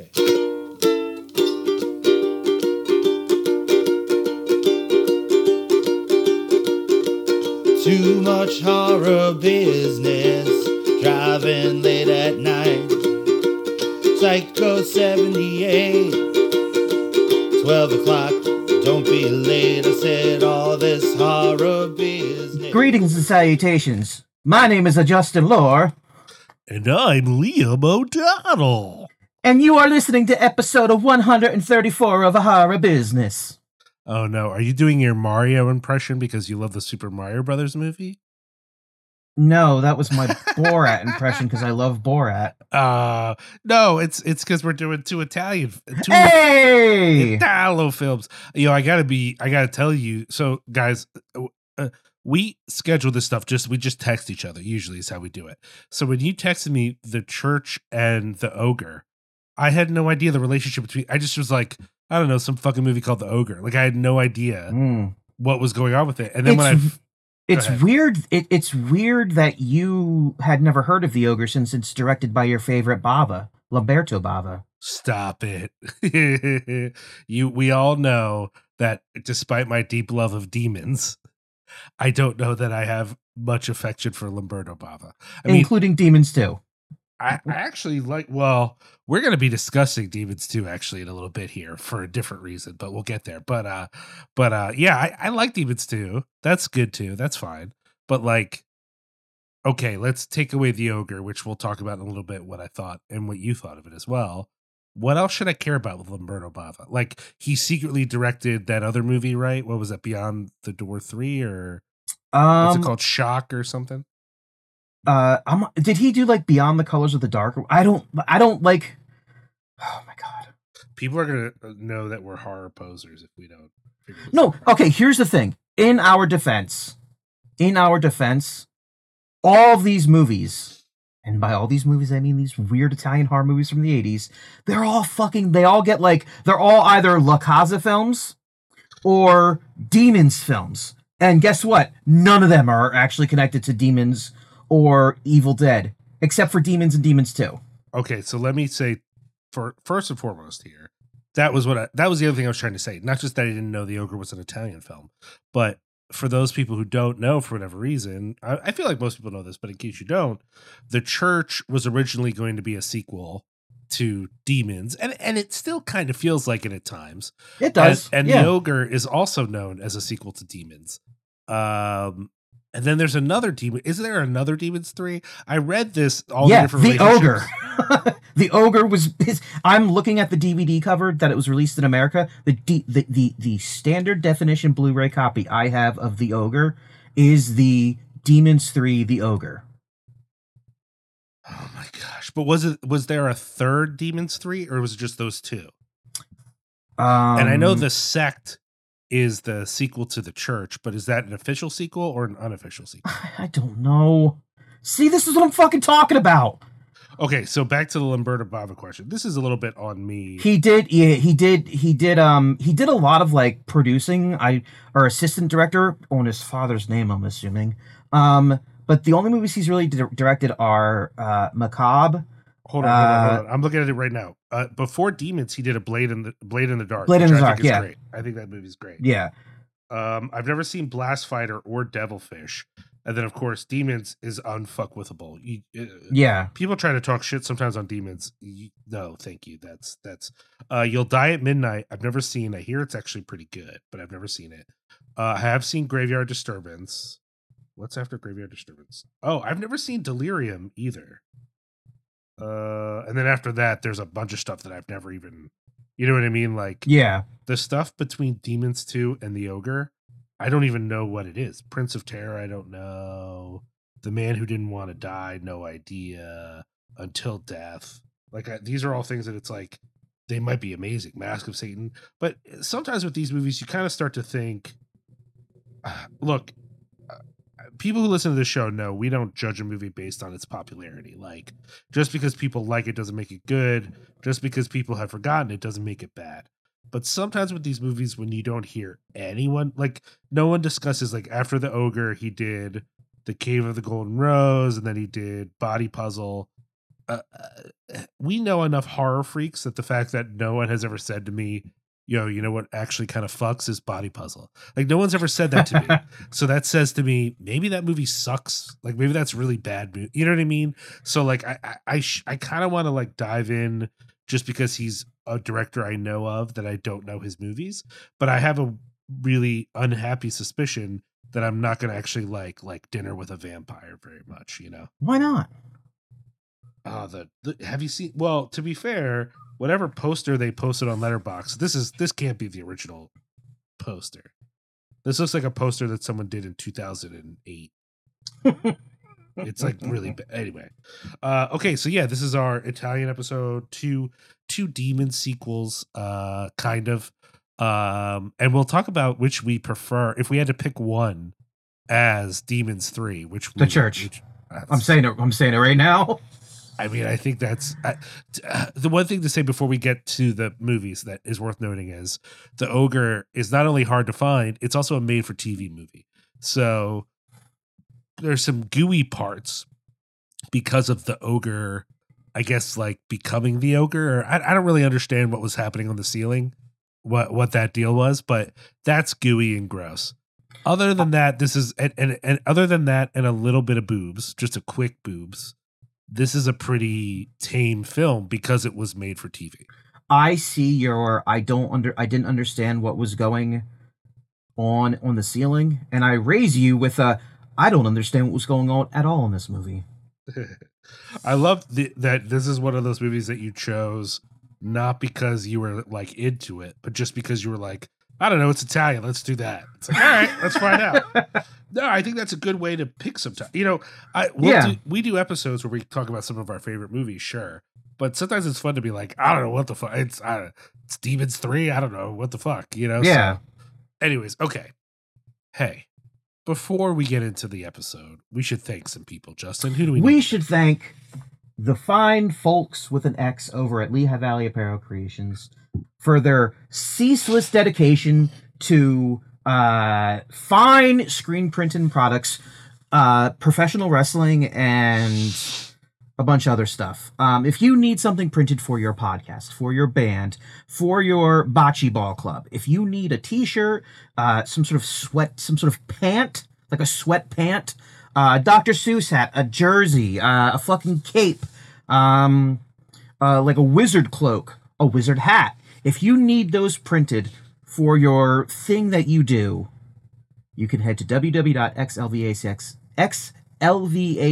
Okay. Too much horror business, driving late at night. Psycho 78, 12 o'clock, don't be late. I said all this horror business. Greetings and salutations. My name is Justin Lore, And I'm Liam O'Donnell. And you are listening to episode of 134 of A Horror Business. Oh no, are you doing your Mario impression because you love the Super Mario Brothers movie? No, that was my Borat impression because I love Borat. Uh no, it's it's because we're doing two Italian two Hey! Italo films. You know, I gotta be I gotta tell you. So guys, uh, uh, we schedule this stuff just we just text each other usually is how we do it. So when you texted me the church and the ogre, I had no idea the relationship between I just was like, I don't know, some fucking movie called The Ogre. Like I had no idea Mm. what was going on with it. And then when I It's- It's weird. It, it's weird that you had never heard of The Ogre since it's directed by your favorite Bava, Lamberto Bava. Stop it. you we all know that despite my deep love of demons, I don't know that I have much affection for Lamberto Bava. I mean, including Demons too. I, I actually like well, we're gonna be discussing demons too, actually, in a little bit here for a different reason, but we'll get there. But uh but uh yeah, I, I like demons too. That's good too. That's fine. But like okay, let's take away the ogre, which we'll talk about in a little bit what I thought and what you thought of it as well. What else should I care about with Lamberto Bava? Like he secretly directed that other movie, right? What was that, Beyond the Door Three, or what's Um, it called, Shock or something? Uh, I'm, did he do like Beyond the Colors of the Dark? I don't. I don't like. Oh my god. People are gonna uh, know that we're horror posers if we don't. No. out. Okay. Here's the thing. In our defense, in our defense, all these movies, and by all these movies I mean these weird Italian horror movies from the '80s, they're all fucking. They all get like they're all either La Casa films or Demons films. And guess what? None of them are actually connected to Demons or Evil Dead, except for Demons and Demons 2. Okay, so let me say, for first and foremost here, that was what I, that was the other thing I was trying to say. Not just that I didn't know the ogre was an Italian film, but for those people who don't know for whatever reason, I, I feel like most people know this, but in case you don't, the church was originally going to be a sequel to Demons, and and it still kind of feels like it at times. It does. And, and yeah. the ogre is also known as a sequel to Demons. Um, and then there's another demon. Is there another Demons three? I read this all yeah, the different the ogre. the ogre was. His, I'm looking at the DVD cover that it was released in America. The, D, the the the standard definition Blu-ray copy I have of the ogre is the Demons Three: The Ogre. Oh my gosh! But was it was there a third Demons three, or was it just those two? Um, and I know the sect is the sequel to the church, but is that an official sequel or an unofficial sequel? I don't know. See, this is what I'm fucking talking about. Okay, so back to the Lamberto Bava question. This is a little bit on me. He did. Yeah, he did. He did. Um, he did a lot of like producing. I or assistant director on his father's name. I'm assuming. Um, but the only movies he's really di- directed are uh, Macabre, hold on, hold on, hold uh, on. I'm looking at it right now. Uh, before Demons, he did a Blade in the Blade in the Dark. Blade in the I Dark, think is yeah. great. I think that movie's great. yeah, Um, I've never seen Blast Fighter or Devilfish, and then of course Demons is unfuckwithable. You, uh, yeah. people try to talk shit sometimes on demons Y- no thank you that's that's uh you'll die at midnight i've never seen i hear it's actually pretty good but i've never seen it uh i have seen graveyard disturbance what's after graveyard disturbance oh i've never seen delirium either uh and then after that there's a bunch of stuff that i've never even you know what i mean? Like Yeah. the stuff between demons 2 and the ogre i don't even know what it is. Prince of terror i don't know. The man who didn't want to die no idea. Until death. Like I, these are all things that it's like they might be amazing. Mask of satan. But sometimes with these movies you kind of start to think look uh, people who listen to this show know we don't judge a movie based on its popularity. Like just because people like it doesn't make it good just because people have forgotten it doesn't make it bad. But sometimes with these movies when you don't hear anyone like no one discusses like after the ogre he did the cave of the golden rose and then he did body puzzle. Uh, uh, we know enough horror freaks that the fact that no one has ever said to me, yo, you know what actually kind of fucks is body puzzle. Like no one's ever said that to me. so that says to me, maybe that movie sucks. Like maybe that's really bad. You know what I mean? So like I I I, sh- I kind of want to like dive in just because he's a director I know of that I don't know his movies, but I have a really unhappy suspicion that I'm not going to actually like like Dinner with a Vampire very much, you know. Why not? Oh, the, the have you seen? Well, to be fair, whatever poster they posted on Letterboxd, this is this can't be the original poster. This looks like a poster that someone did in 2008. It's like really bad. Anyway, uh, okay, so yeah, this is our Italian episode. Two two demon sequels, uh, kind of, um, and we'll talk about which we prefer. If we had to pick one as Demons Three, which The we- church. which- I'm saying it. I'm saying it right now. I mean, I think that's uh, the one thing to say before we get to the movies that is worth noting is the ogre is not only hard to find, it's also a made for TV movie. So there's some gooey parts because of the ogre, I guess, like becoming the ogre. I, I don't really understand what was happening on the ceiling, what what that deal was, but that's gooey and gross. Other than that, this is and, and and other than that, and a little bit of boobs, just a quick boobs this is a pretty tame film because it was made for TV. I see your. I don't under. I didn't understand what was going on on the ceiling, and I raise you with a. I don't understand what was going on at all in this movie. I love the, that this is one of those movies that you chose not because you were like into it, but just because you were like, I don't know, it's Italian, let's do that. It's like, all right, let's find out. No, I think that's a good way to pick some time. You know, I we'll Yeah. do, we do episodes where we talk about some of our favorite movies, sure. But sometimes it's fun to be like, I don't know what the fuck. It's I don't, it's Demons Three. I don't know what the fuck. You know. So- Yeah. anyways, okay. Hey, before we get into the episode, we should thank some people. Justin, who do we? We should thank the fine folks with an X over at Lehigh Valley Apparel Creations for their ceaseless dedication to uh, fine screen printing products, uh, professional wrestling, and a bunch of other stuff. Um, if you need something printed for your podcast, for your band, for your bocce ball club, if you need a T-shirt, uh, some sort of sweat, some sort of pant, like a sweat pant, uh, Dr. Seuss hat, a jersey, uh, a fucking cape, um, uh, like a wizard cloak, a wizard hat. If you need those printed for your thing that you do, you can head to www.xlvacx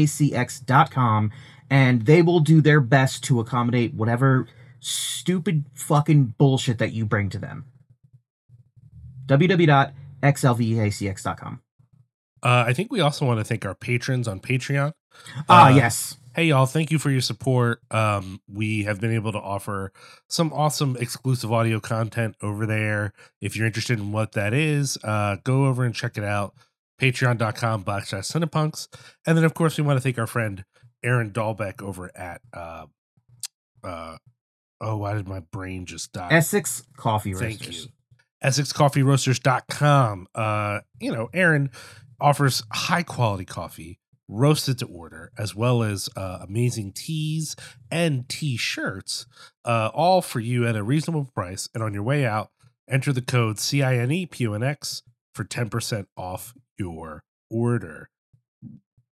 xlvacx.com and they will do their best to accommodate whatever stupid fucking bullshit that you bring to them. www.xlvacx.com. Uh, I think we also want to thank our patrons on Patreon. Ah, Uh, yes. Hey y'all, thank you for your support. Um, we have been able to offer some awesome exclusive audio content over there. If you're interested in what that is, uh, go over and check it out. Patreon.com backslash Cinepunx. And then of course we want to thank our friend Aaron Dahlbeck over at uh uh oh why did my brain just die? Essex Coffee Thank Roasters. you. EssexCoffeeRoasters.com. Uh, you know, Aaron offers high quality coffee, roasted to order, as well as uh, amazing teas and t shirts, uh, all for you at a reasonable price. And on your way out, enter the code CINEPUNX for 10% off your order.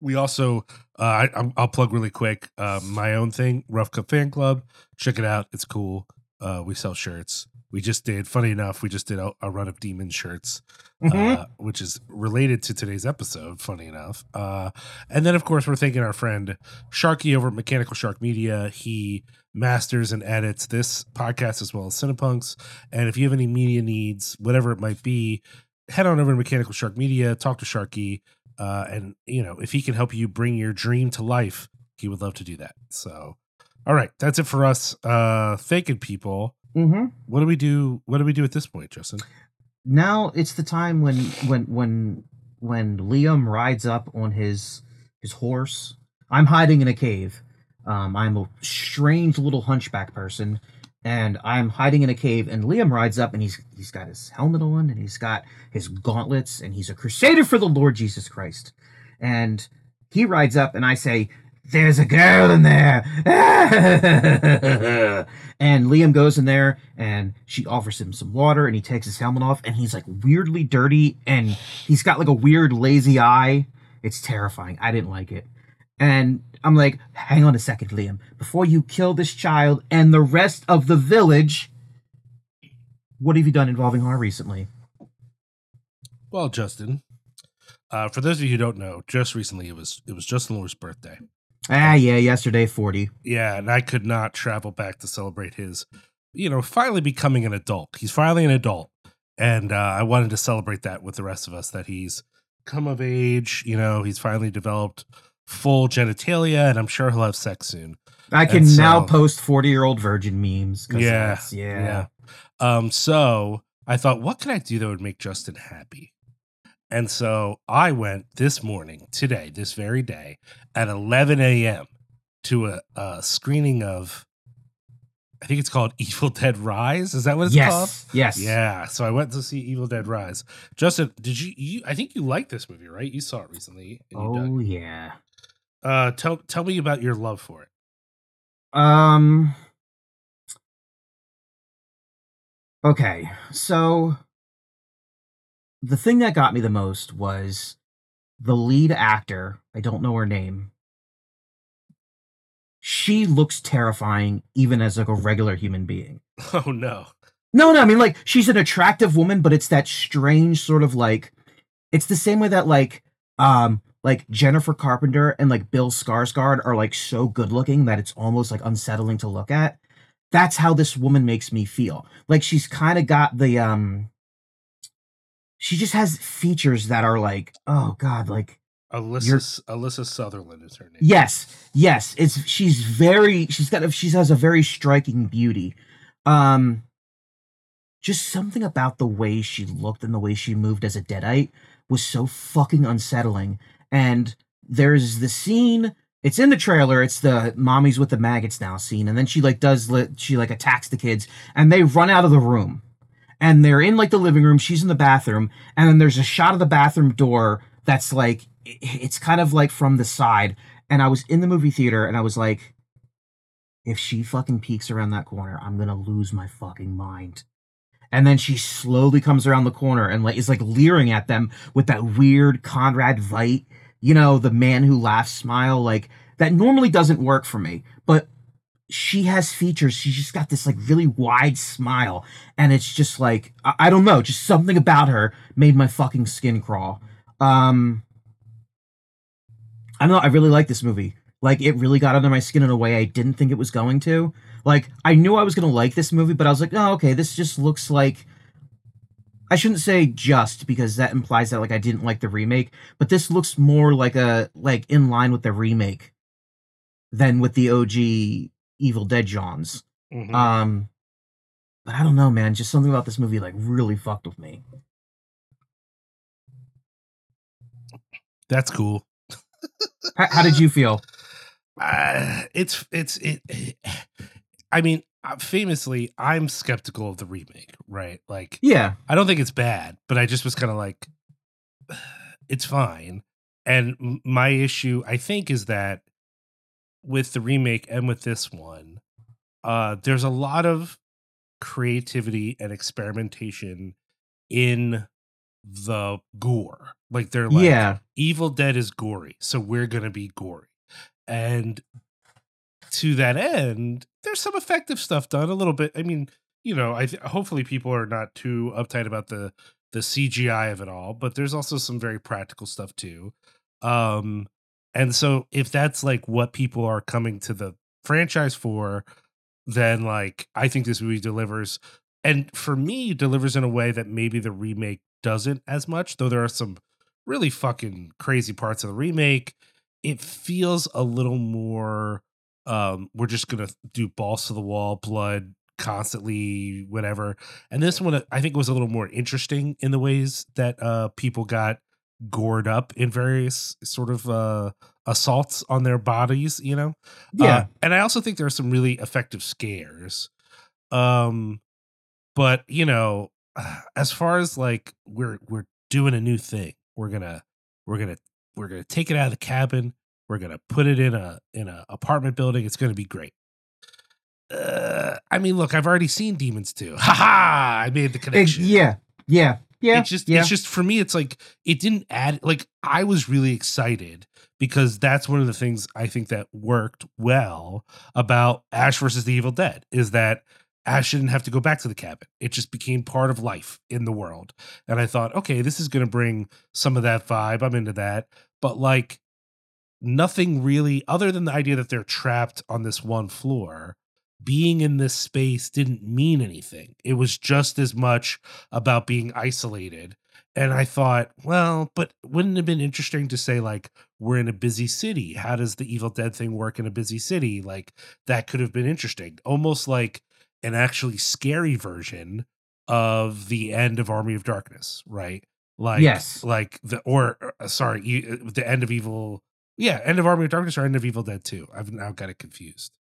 We also, uh, I, I'm- I'll plug really quick uh, my own thing, Rough Cut Fan Club. Check it out. It's cool. Uh, we sell shirts. We just did, funny enough, we just did a, a run of demon shirts, Mhm. uh, which is related to today's episode, funny enough. Uh, and then, of course, we're thanking our friend Sharky over at Mechanical Shark Media. He masters and edits this podcast as well as Cinepunx. And if you have any media needs, whatever it might be, head on over to Mechanical Shark Media, talk to Sharky. Uh, and, you know, if he can help you bring your dream to life, he would love to do that. So, all right, that's it for us. Uh, thanking people. Mhm. What do we do? What do we do at this point, Justin? now it's the time when when when when Liam rides up on his his horse. I'm hiding in a cave. Um, I'm a strange little hunchback person, and I'm hiding in a cave. And Liam rides up, and he's he's got his helmet on, and he's got his gauntlets, and he's a crusader for the Lord Jesus Christ. And he rides up, and I say, there's a girl in there. and Liam goes in there and she offers him some water and he takes his helmet off and he's like weirdly dirty and he's got like a weird lazy eye. It's terrifying. I didn't like it. And I'm like, hang on a second, Liam. Before you kill this child and the rest of the village, what have you done involving her recently? Well, Justin, uh, for those of you who don't know, just recently it was it was Justin Lawler's birthday. Ah, yeah, yesterday, 40. Yeah, and I could not travel back to celebrate his, you know, finally becoming an adult. He's finally an adult, and uh, I wanted to celebrate that with the rest of us that he's come of age. You know, he's finally developed full genitalia, and I'm sure he'll have sex soon. I can And now post 40 year old virgin memes. Yeah, that's- yeah. Um, so I thought, what can I do that would make Justin happy? And so I went this morning, today, this very day, at 11 a.m. to a, a screening of, I think it's called Evil Dead Rise. Is that what it's called? Yes. Yes. Yeah. So I went to see Evil Dead Rise. Justin, did you? you I think you liked this movie, right? You saw it recently. and you dug. Oh, yeah. Uh, tell tell me about your love for it. Um. Okay, so the thing that got me the most was the lead actor. I don't know her name. She looks terrifying, even as like a regular human being. Oh no. No, no, I mean like she's an attractive woman, but it's that strange sort of like it's the same way that like um like Jennifer Carpenter and like Bill Skarsgård are like so good looking that it's almost like unsettling to look at. That's how this woman makes me feel. Like she's kind of got the um she just has features that are like, oh god, like Alyssa Alyssa Sutherland is her name. Yes, yes. It's she's very she's got a, she has a very striking beauty. Um just something about the way she looked and the way she moved as a deadite was so fucking unsettling. And there's the scene it's in the trailer it's the mommies with the maggots now scene and then she like does she like attacks the kids and they run out of the room and they're in like the living room she's in the bathroom and then there's a shot of the bathroom door that's like it's kind of like from the side and i was in the movie theater and i was like if she fucking peeks around that corner i'm gonna lose my fucking mind. And then she slowly comes around the corner and like is like leering at them with that weird conrad veidt you know the man who laughs smile like that normally doesn't work for me but she has features. She's just got this like really wide smile. And it's just like I, I don't know just something about her made my fucking skin crawl. Um i don't know i really like this movie. Like it really got under my skin in a way i didn't think it was going to. Like i knew i was going to like this movie but i was like oh okay this just looks like i shouldn't say just because that implies that like i didn't like the remake but this looks more like a like in line with the remake than with the og evil dead johns Mhm. um, but I don't know, man. Just something about this movie like really fucked with me. That's cool. How, how did you feel? Uh, it's it's it, I mean, uh, famously, I'm skeptical of the remake, right? Like, Yeah, I don't think it's bad, but I just was kind of like, it's fine. And my issue, I think, is that with the remake and with this one, uh, there's a lot of creativity and experimentation in the gore. Like they're like, yeah, Evil Dead is gory, so we're gonna be gory. And to that end, there's some effective stuff done a little bit. I mean, you know, I th- hopefully people are not too uptight about the the CGI of it all, but there's also some very practical stuff too. Um and so if that's like what people are coming to the franchise for, then like I think this movie delivers and for me delivers in a way that maybe the remake doesn't as much, though there are some really fucking crazy parts of the remake. It feels a little more um we're just gonna do balls to the wall, blood constantly, whatever. And this one I think was a little more interesting in the ways that uh people got gored up in various sort of uh assaults on their bodies, you know? yeah. Uh, and I also think there are some really effective scares. Um, but you know, as far as like we're we're doing a new thing, we're gonna we're gonna we're gonna take it out of the cabin. We're gonna put it in a in a apartment building. It's gonna be great. Uh, I mean, look, I've already seen Demons too. Ha ha! I made the connection. yeah, yeah, yeah. It's just yeah. it's just for me, it's like it didn't add like I was really excited because that's one of the things I think that worked well about Ash versus the Evil Dead is that Ash didn't have to go back to the cabin. It just became part of life in the world. And I thought, okay, this is gonna bring some of that vibe. I'm into that. But like nothing really other than the idea that they're trapped on this one floor being in this space didn't mean anything. It was just as much about being isolated. And I thought, well, but wouldn't it have been interesting to say, like, we're in a busy city? How does the Evil Dead thing work in a busy city? Like, that could have been interesting. Almost like an actually scary version of the end of Army of Darkness, right? Like, Yes. like the, or uh, sorry, e- uh, the end of Evil, yeah, end of Army of Darkness or end of Evil Dead 2. I've now got it confused.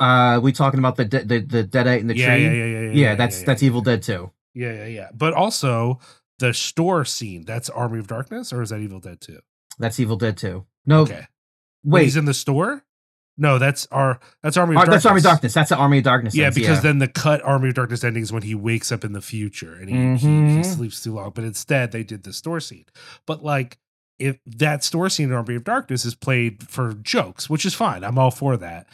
Uh, we talking about the de- the the deadite in the yeah, tree? yeah, yeah, yeah, yeah, Yeah, that's yeah, that's. Evil Dead too. Yeah, yeah, yeah. But also the store scene. That's Army of Darkness, or is that Evil Dead too? That's Evil Dead too. No, Okay. Wait, he's in the store. No, that's our that's Army of Ar- Darkness. that's Army of Darkness. That's the Army of Darkness. Yeah, ends, because then the cut Army of Darkness ending is when he wakes up in the future and he, he, he Mhm. sleeps too long. But instead, they did the store scene. But like, if that store scene in Army of Darkness is played for jokes, which is fine, I'm all for that.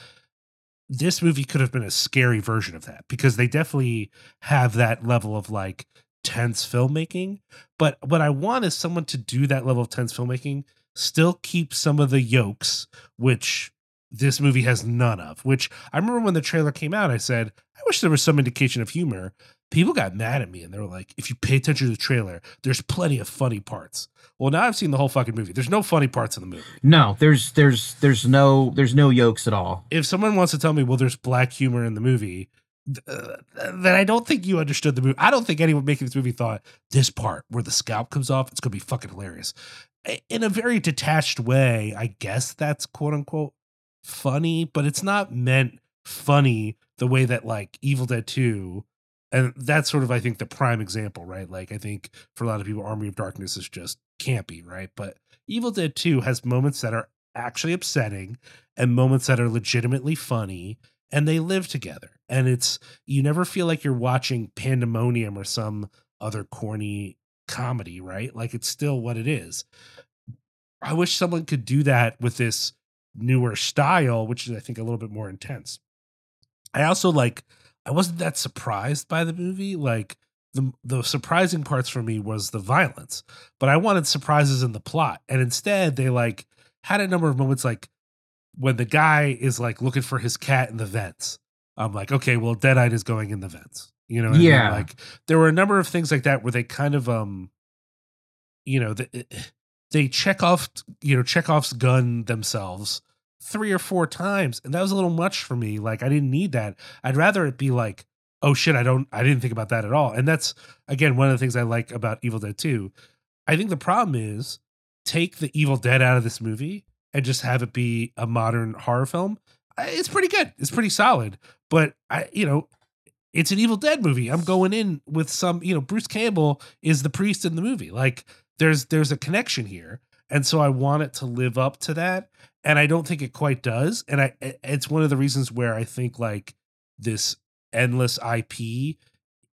This movie could have been a scary version of that because they definitely have that level of like tense filmmaking. But what I want is someone to do that level of tense filmmaking, still keep some of the yokes, which this movie has none of. Which I remember when the trailer came out, I said, I wish there was some indication of humor. People got mad at me and they were like, if you pay attention to the trailer, there's plenty of funny parts. Well, now I've seen the whole fucking movie. There's no funny parts in the movie. no, there's there's there's no there's no yokes at all. If someone wants to tell me, well, there's black humor in the movie, uh, then I don't think you understood the movie. I don't think anyone making this movie thought this part where the scalp comes off, it's going to be fucking hilarious. In a very detached way, I guess that's quote unquote funny, but it's not meant funny the way that like Evil Dead 2 and that's sort of I think the prime example, right? Like I think for a lot of people Army of Darkness is just campy, right? But Evil Dead 2 has moments that are actually upsetting and moments that are legitimately funny and they live together. And it's you never feel like you're watching Pandemonium or some other corny comedy, right? Like it's still what it is. I wish someone could do that with this newer style, which is I think a little bit more intense. I also like I wasn't that surprised by the movie. Like the the surprising parts for me was the violence, but I wanted surprises in the plot, and instead they like had a number of moments like when the guy is like looking for his cat in the vents. I'm like, okay, well, Deadite is going in the vents. You know, what I mean? Yeah. Like there were a number of things like that where they kind of um, you know, the, they check off, you know, Chekhov's gun themselves three or four times, and that was a little much for me. Like I didn't need that. I'd rather it be like, oh shit, I don't, I didn't think about that at all. And that's again one of the things I like about Evil Dead 2. I think the problem is take the Evil Dead out of this movie and just have it be a modern horror film. It's pretty good. It's pretty solid. But I, you know, it's an Evil Dead movie. I'm going in with some, you know, Bruce Campbell is the priest in the movie. Like there's there's a connection here. And so I want it to live up to that. And I don't think it quite does. And I it's one of the reasons where I think like this endless IP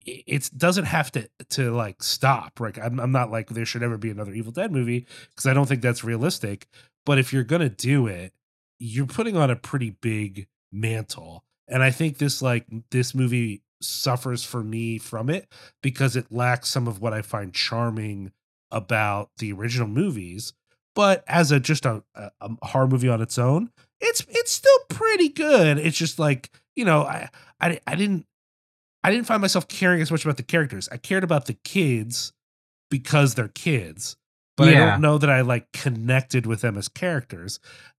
it doesn't have to to like stop. Like I'm, I'm not like there should ever be another Evil Dead movie because I don't think that's realistic. But if you're gonna do it, you're putting on a pretty big mantle. And I think this like this movie suffers for me from it because it lacks some of what I find charming about the original movies. But as a just a, a, a horror movie on its own, it's it's still pretty good. It's just like you know I I I didn't I didn't find myself caring as much about the characters. I cared about the kids because they're kids, but I don't know that I like connected with them as characters.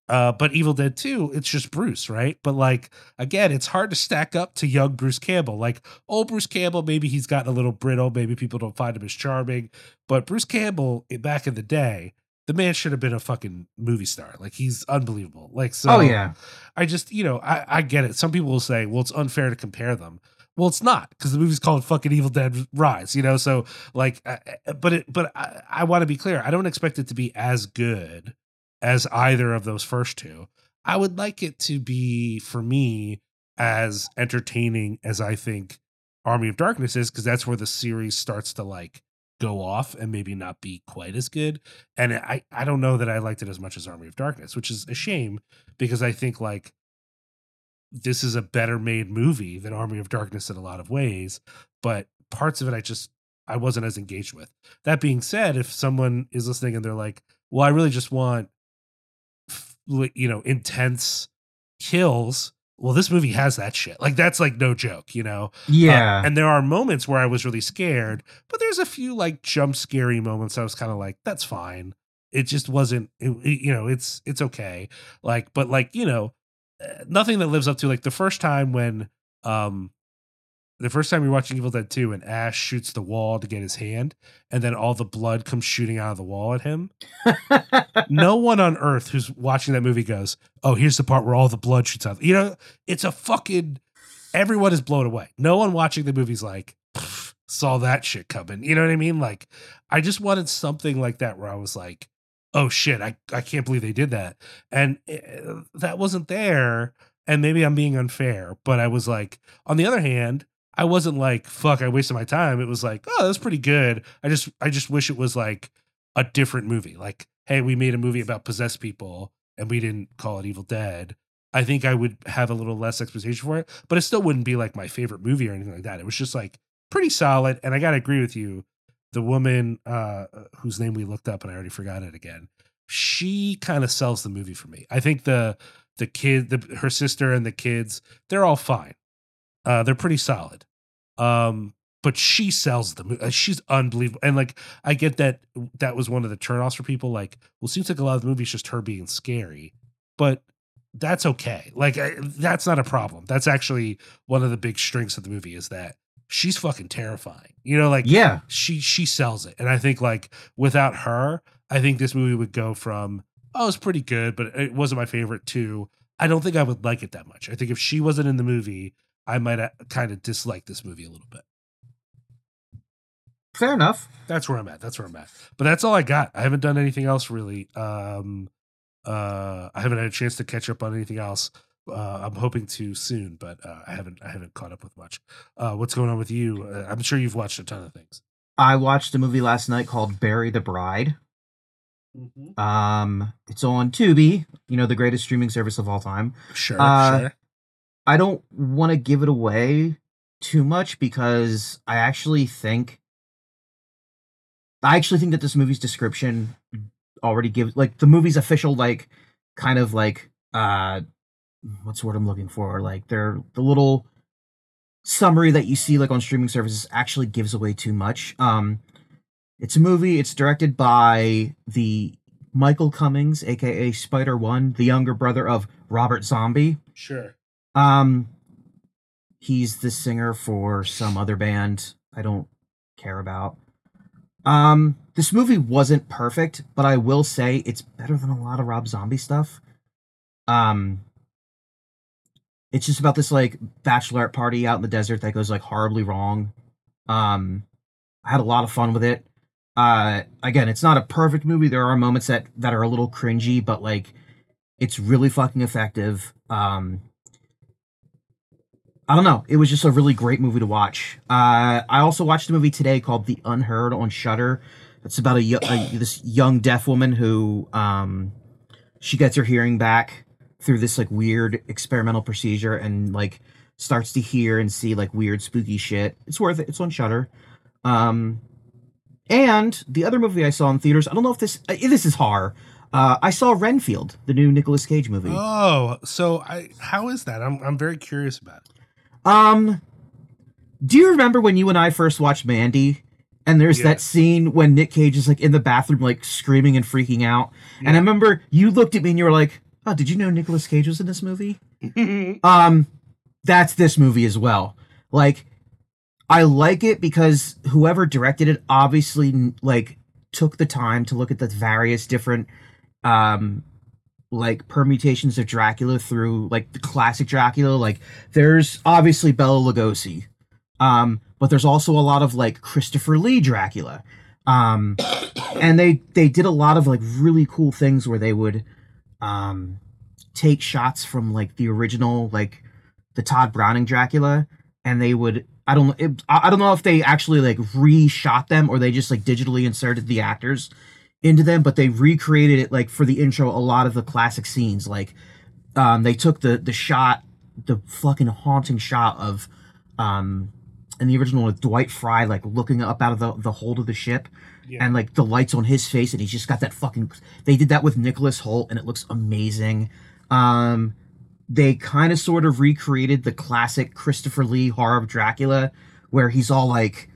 Uh, but Evil Dead 2, it's just Bruce, right? But like again, it's hard to stack up to young Bruce Campbell. Like old Bruce Campbell, maybe he's gotten a little brittle, maybe people don't find him as charming. But Bruce Campbell, eh, back in the day, the man should have been a fucking movie star. Like he's unbelievable. Like so, oh yeah, I just, you know, I, I get it. Some people will say, well, it's unfair to compare them. Well, it's not because the movie's called fucking Evil Dead Rise, you know. So, like, but it, but I, I want to be clear. I don't expect it to be as good as either of those first two. I would like it to be for me as entertaining as I think Army of Darkness is because that's where the series starts to like go off and maybe not be quite as good. And I I don't know that I liked it as much as Army of Darkness, which is a shame because I think like this is a better made movie than Army of Darkness in a lot of ways, but parts of it I just I wasn't as engaged with. That being said, if someone is listening and they're like, "Well, I really just want you know, intense kills well this movie has that shit. Like that's like no joke you know? Yeah. uh, and there are moments where i was really scared but there's a few like jump scary moments i was kind of like that's fine. It just wasn't it, it- you know it's it's okay. Like but like you know uh, nothing that lives up to like the first time when um the first time you're watching Evil Dead 2 and Ash shoots the wall to get his hand and then all the blood comes shooting out of the wall at him no one on earth who's watching that movie goes, "Oh, here's the part where all the blood shoots out." You know, it's a fucking. Everyone is blown away. No one watching the movie's like, saw that shit coming. You know what I mean? Like, I just wanted something like that where I was like, "Oh shit, I I can't believe they did that," and uh, that wasn't there. And maybe I'm being unfair, but I was like, on the other hand. I wasn't like fuck. I wasted my time. It was like, oh, that's pretty good. I just, I just wish it was like a different movie. Like, hey, we made a movie about possessed people and we didn't call it Evil Dead, I think I would have a little less expectation for it, but it still wouldn't be like my favorite movie or anything like that. It was just like pretty solid. And I got to agree with you. The woman uh, whose name we looked up and I already forgot it again, she kind of sells the movie for me. I think the, the kid, the, her sister and the kids, they're all fine. Uh, they're pretty solid. Um, but she sells the movie. She's unbelievable. And like, I get that that was one of the turnoffs for people. Like, well, it seems like a lot of the movie is just her being scary, but that's okay. Like, I, that's not a problem. That's actually one of the big strengths of the movie is that she's fucking terrifying. You know, like, yeah. she she sells it. And I think like without her, I think this movie would go from oh, it's pretty good, but it wasn't my favorite to I don't think I would like it that much. I think if she wasn't in the movie, I might kind of dislike this movie a little bit. Fair enough. That's where I'm at. That's where I'm at. But that's all I got. I haven't done anything else really. Um uh I haven't had a chance to catch up on anything else. Uh, I'm hoping to soon, but uh, I haven't. I haven't caught up with much. Uh, what's going on with you? Uh, I'm sure you've watched a ton of things. I watched a movie last night called Bury the Bride. Um, it's on Tubi, you know, the greatest streaming service of all time. Sure, Uh, sure. I don't want to give it away too much because I actually think I actually think that this movie's description already gives like the movie's official like kind of like uh what's the word I'm looking for? Like they're the little summary that you see like on streaming services actually gives away too much. Um it's a movie, it's directed by the Michael Cummings, aka Spider One, the younger brother of Robert Zombie. Sure. Um, he's the singer for some other band I don't care about. Um, this movie wasn't perfect, but I will say it's better than a lot of Rob Zombie stuff. Um, it's just about this like bachelorette party out in the desert that goes like horribly wrong. Um, I had a lot of fun with it. Uh, again, it's not a perfect movie. There are moments that that are a little cringy, but like, it's really fucking effective. Um, I don't know. It was just a really great movie to watch. Uh, I also watched a movie today called The Unheard on Shudder. It's about a, a this young deaf woman who um, she gets her hearing back through this like weird experimental procedure and like starts to hear and see like weird spooky shit. It's worth it. It's on Shudder. Um, and the other movie I saw in theaters. I don't know if this uh, this is horror. Uh, I saw Renfield, the new Nicolas Cage movie. Oh, so I how is that? I'm I'm very curious about it. Um, do you remember when you and I first watched Mandy? And there's that scene when Nick Cage is like in the bathroom, like screaming and freaking out. And I remember you looked at me and you were like, "Oh, did you know Nicolas Cage was in this movie?" um, that's this movie as well. Like, I like it because whoever directed it obviously like took the time to look at the various different um like permutations of Dracula through like the classic Dracula. Like there's obviously Bela Lugosi, um, but there's also a lot of like Christopher Lee Dracula. Um, and they they did a lot of like really cool things where they would um take shots from like the original like the Tod Browning Dracula and they would I don't it, I I don't know if they actually like reshot them or they just like digitally inserted the actors into them but they recreated it like for the intro a lot of the classic scenes like um they took the the shot the fucking haunting shot of um in the original with Dwight Frye like looking up out of the, the hold of the ship Yeah. and like the lights on his face and he's just got that fucking they did that with Nicholas Hoult and it looks amazing um they kind of sort of recreated the classic Christopher Lee horror of Dracula where he's all like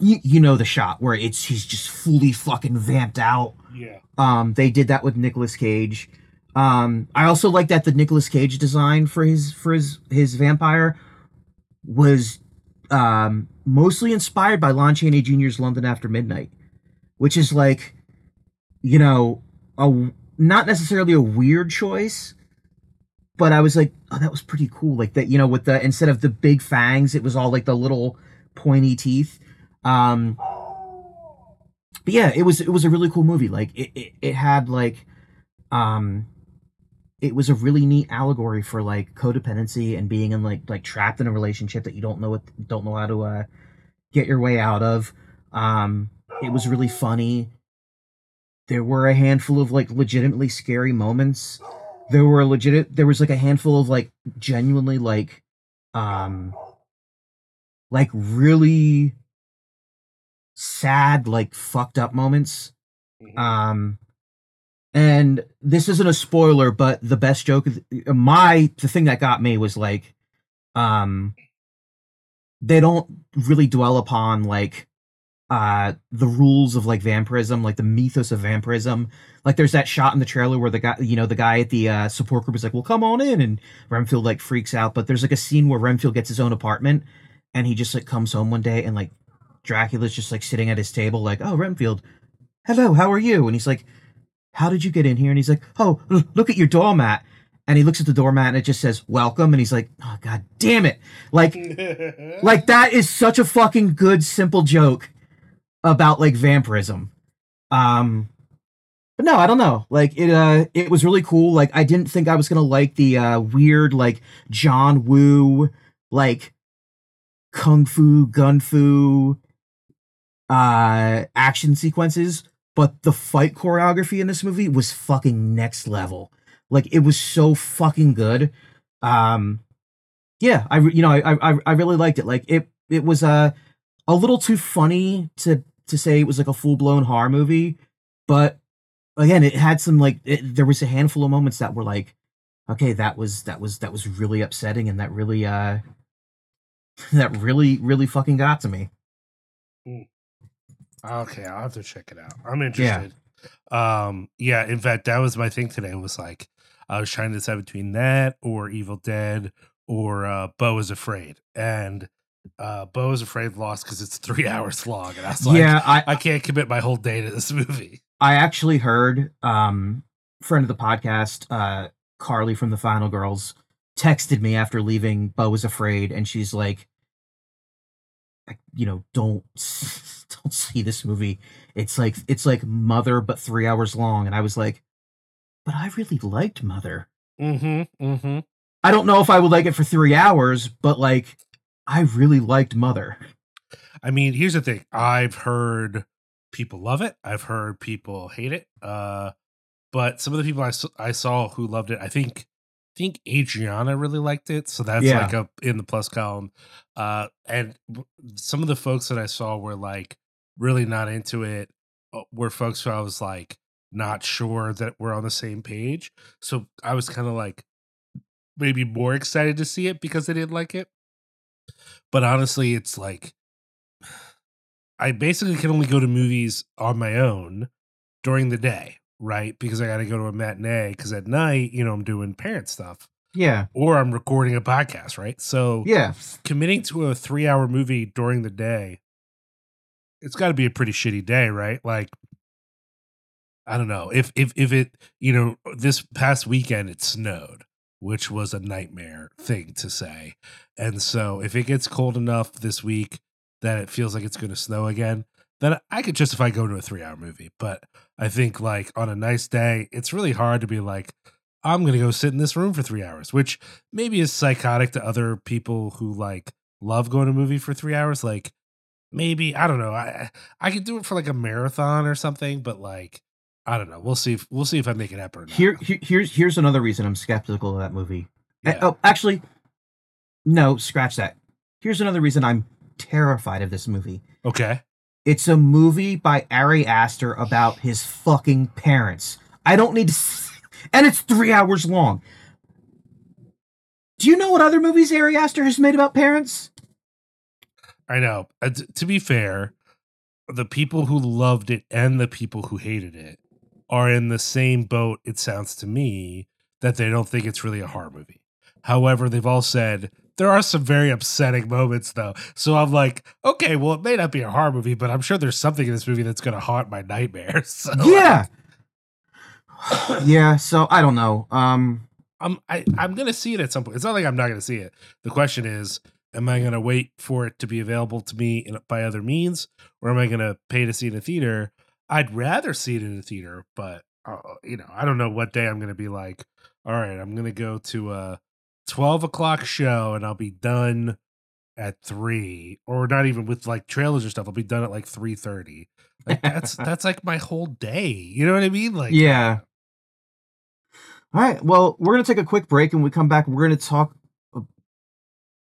you, you know the shot where it's he's just fully fucking vamped out yeah. um, they did that with Nicolas Cage. Um, I also like that the Nicolas Cage design for his for his his vampire was um, mostly inspired by Lon Chaney Jr.'s London After Midnight, which is like, you know, a not necessarily a weird choice, but I was like, oh, that was pretty cool. Like that, you know, with the instead of the big fangs, it was all like the little pointy teeth. Um, but yeah, it was it was a really cool movie. Like it, it, it had like um it was a really neat allegory for like codependency and being in like like trapped in a relationship that you don't know what don't know how to uh get your way out of. Um it was really funny. There were a handful of like legitimately scary moments. There were legit there was like a handful of like genuinely like um like really sad like fucked up moments Mhm. um and this isn't a spoiler but the best joke my the thing that got me was like um they don't really dwell upon like uh the rules of like vampirism like the mythos of vampirism like there's that shot in the trailer where the guy you know the guy at the uh support group is like well come on in and renfield like freaks out but there's like a scene where renfield gets his own apartment and he just like comes home one day and like dracula's just like sitting at his table like oh renfield hello how are you? And he's like how did you get in here? And he's like oh look at your doormat. And he looks at the doormat and it just says welcome. And he's like oh god damn it. Like like that is such a fucking good simple joke about like vampirism. Um but no i don't know. Like it uh it was really cool. Like i didn't think i was gonna like the uh weird like john woo like kung fu gun fu uh action sequences but the fight choreography in this movie was fucking next level. Like it was so fucking good. Um yeah i you know i i i really liked it. Like it it was uh, a little too funny to to say it was like a full-blown horror movie but again it had some like it, there was a handful of moments that were like okay that was that was that was really upsetting and that really uh that really really fucking got to me Okay, I'll have to check it out. I'm interested. Um, yeah, in fact, that was my thing today. Was like I was trying to decide between that or Evil Dead or uh Beau is Afraid. And uh Beau is Afraid lost because it's three hours long. And I was like, yeah i I can't commit my whole day to this movie. I actually heard um friend of the podcast, uh Carly from the Final Girls, texted me after leaving Beau is afraid, and she's like, I- you know, don't don't see this movie. It's like it's like Mother, but three hours long. And I was like, but I really liked Mother. Mm-hmm. Mm-hmm. I don't know if I would like it for three hours, but like I really liked Mother. I mean, here's the thing. I've heard people love it. I've heard people hate it. Uh, but some of the people I, I saw who loved it, I think, think Adriana really liked it. So that's Yeah. like up in the plus column. Uh, and some of the folks that I saw were like really not into it. uh, Were folks who I was like not sure that we're on the same page. So I was kind of like maybe more excited to see it because I didn't like it. But honestly, it's like I basically can only go to movies on my own during the day, right? Because I got to go to a matinee. Because at night, you know, I'm doing parent stuff Yeah. or I'm recording a podcast, right? So Yeah. committing to a three hour movie during the day, it's got to be a pretty shitty day, right? Like, I don't know if if if it you know this past weekend it snowed, which was a nightmare thing to say, and so if it gets cold enough this week that it feels like it's going to snow again, then I could justify going to a three hour movie. But I think like on a nice day, it's really hard to be like, I'm gonna go sit in this room for three hours, which maybe is psychotic to other people who like love going to a movie for three hours. Like maybe I don't know. I I could do it for like a marathon or something, but like I don't know. We'll see. If, we'll see if I make it happen. Here, here, here's here's another reason I'm skeptical of that movie. Yeah. oh, actually, no, scratch that. Here's another reason I'm terrified of this movie. Okay. It's a movie by Ari Aster about his fucking parents. I don't need to, s- and it's three hours long. Do you know what other movies Ari Aster has made about parents? I know. Uh, t- to be fair, the people who loved it and the people who hated it are in the same boat. It sounds to me that they don't think it's really a horror movie. However, they've all said there are some very upsetting moments, though. So I'm like, okay, well, it may not be a horror movie, but I'm sure there's something in this movie that's going to haunt my nightmares. So, Yeah. yeah, so I don't know. Um I'm I, I'm gonna see it at some point. It's not like I'm not gonna see it. The question is, am I gonna wait for it to be available to me in, by other means, or am I gonna pay to see it in a theater? I'd rather see it in a theater, but uh, you know, I don't know what day I'm gonna be like. All right, I'm gonna go to a 12 o'clock show, and I'll be done at three, or not even with like trailers or stuff. I'll be done at like 3:30. Like that's that's like my whole day. You know what I mean? Like Yeah. All right. Well, we're going to take a quick break and we come back. We're going to talk.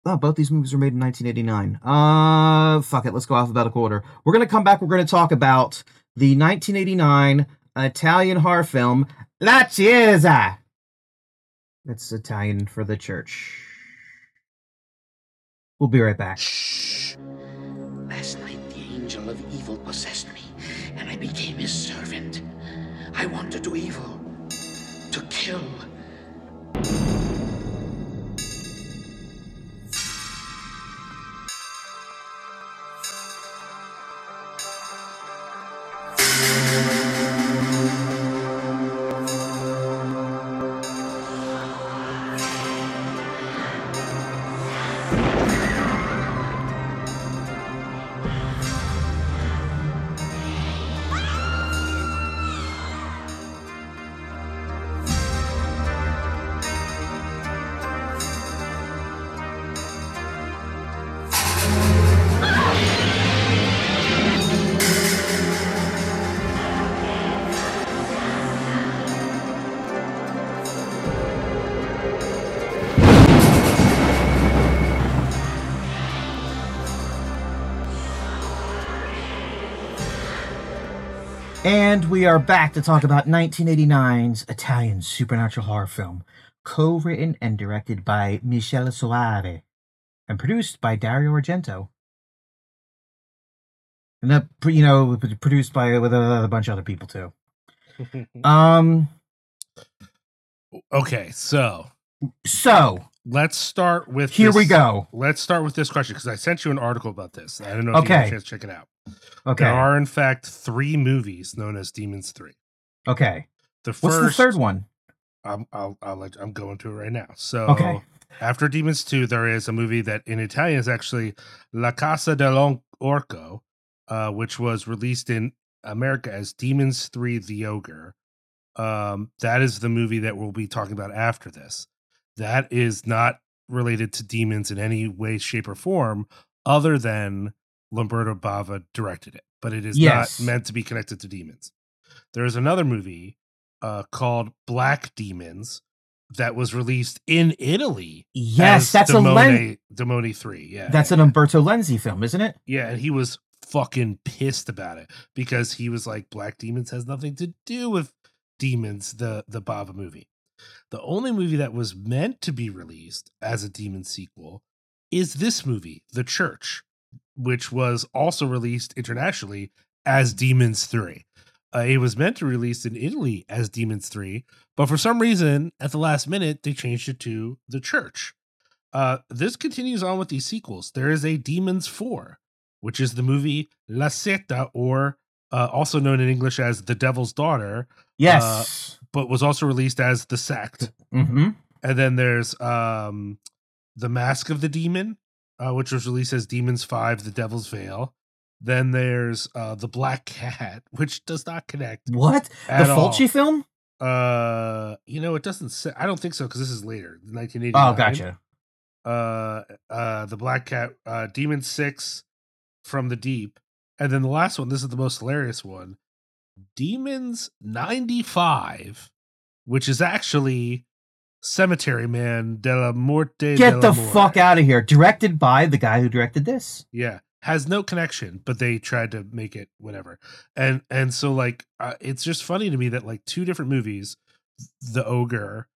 Oh, both these movies were made in 1989. Uh, fuck it. Let's go alphabetical order. We're going to come back. We're going to talk about the 1989 Italian horror film La Chiesa. That's Italian for the church. We'll be right back. Shh. Last night, the angel of evil possessed me, and I became his servant. I want to do evil, to kill. We are back to talk about 1989's Italian supernatural horror film, co-written and directed by Michele Soavi, and produced by Dario Argento. And that, you know, produced by with a, a bunch of other people too. Um. okay, so So let's start with here we go. Let's start with this question because I sent you an article about this. I don't know if you had a chance to check it out. Okay. There are, in fact, three movies known as Demons Three. Okay. The first, What's the third one? I'm, I'll, I'll let, I'm going to it right now. So, Okay. after Demons Two, there is a movie that in Italian is actually La Casa dell'Orco, uh, which was released in America as Demons Three: The Ogre. Um, that is the movie that we'll be talking about after this. That is not related to demons in any way, shape, or form, other than Lamberto Bava directed it, but it is Yes. not meant to be connected to demons. There is another movie uh, called Black Demons that was released in Italy. Yes, that's a Len- Demoni, Demoni Three. Yeah, That's an Umberto Lenzi film, isn't it? yeah, and he was fucking pissed about it because he was like, Black Demons has nothing to do with Demons, the the Bava movie. The only movie that was meant to be released as a demon sequel is this movie, The Church, which was also released internationally as Demons 3. Uh, it was meant to release in Italy as Demons 3, but for some reason, at the last minute, they changed it to The Church. Uh, this continues on with these sequels. There is a Demons 4, which is the movie La setta, or uh, also known in English as The Devil's Daughter, Yes. But was also released as The Sect. mm-hmm. And then there's um, The Mask of the Demon, uh, which was released as Demons 5, The Devil's Veil. Then there's uh the Black Cat, which does not connect What? at the. Fulci film? Uh, you know, it doesn't say. I don't think so because this is later, 1980. Oh, gotcha. Uh, uh, the Black Cat, uh, Demon Six, from the Deep, and then the last one. This is the most hilarious one. Demons 95, which is actually Cemetery Man de la Morte. Get the fuck out of here. Directed by the guy who directed this. Yeah, has no connection, but they tried to make it whatever. And and so like uh, it's just funny to me that like two different movies, The Ogre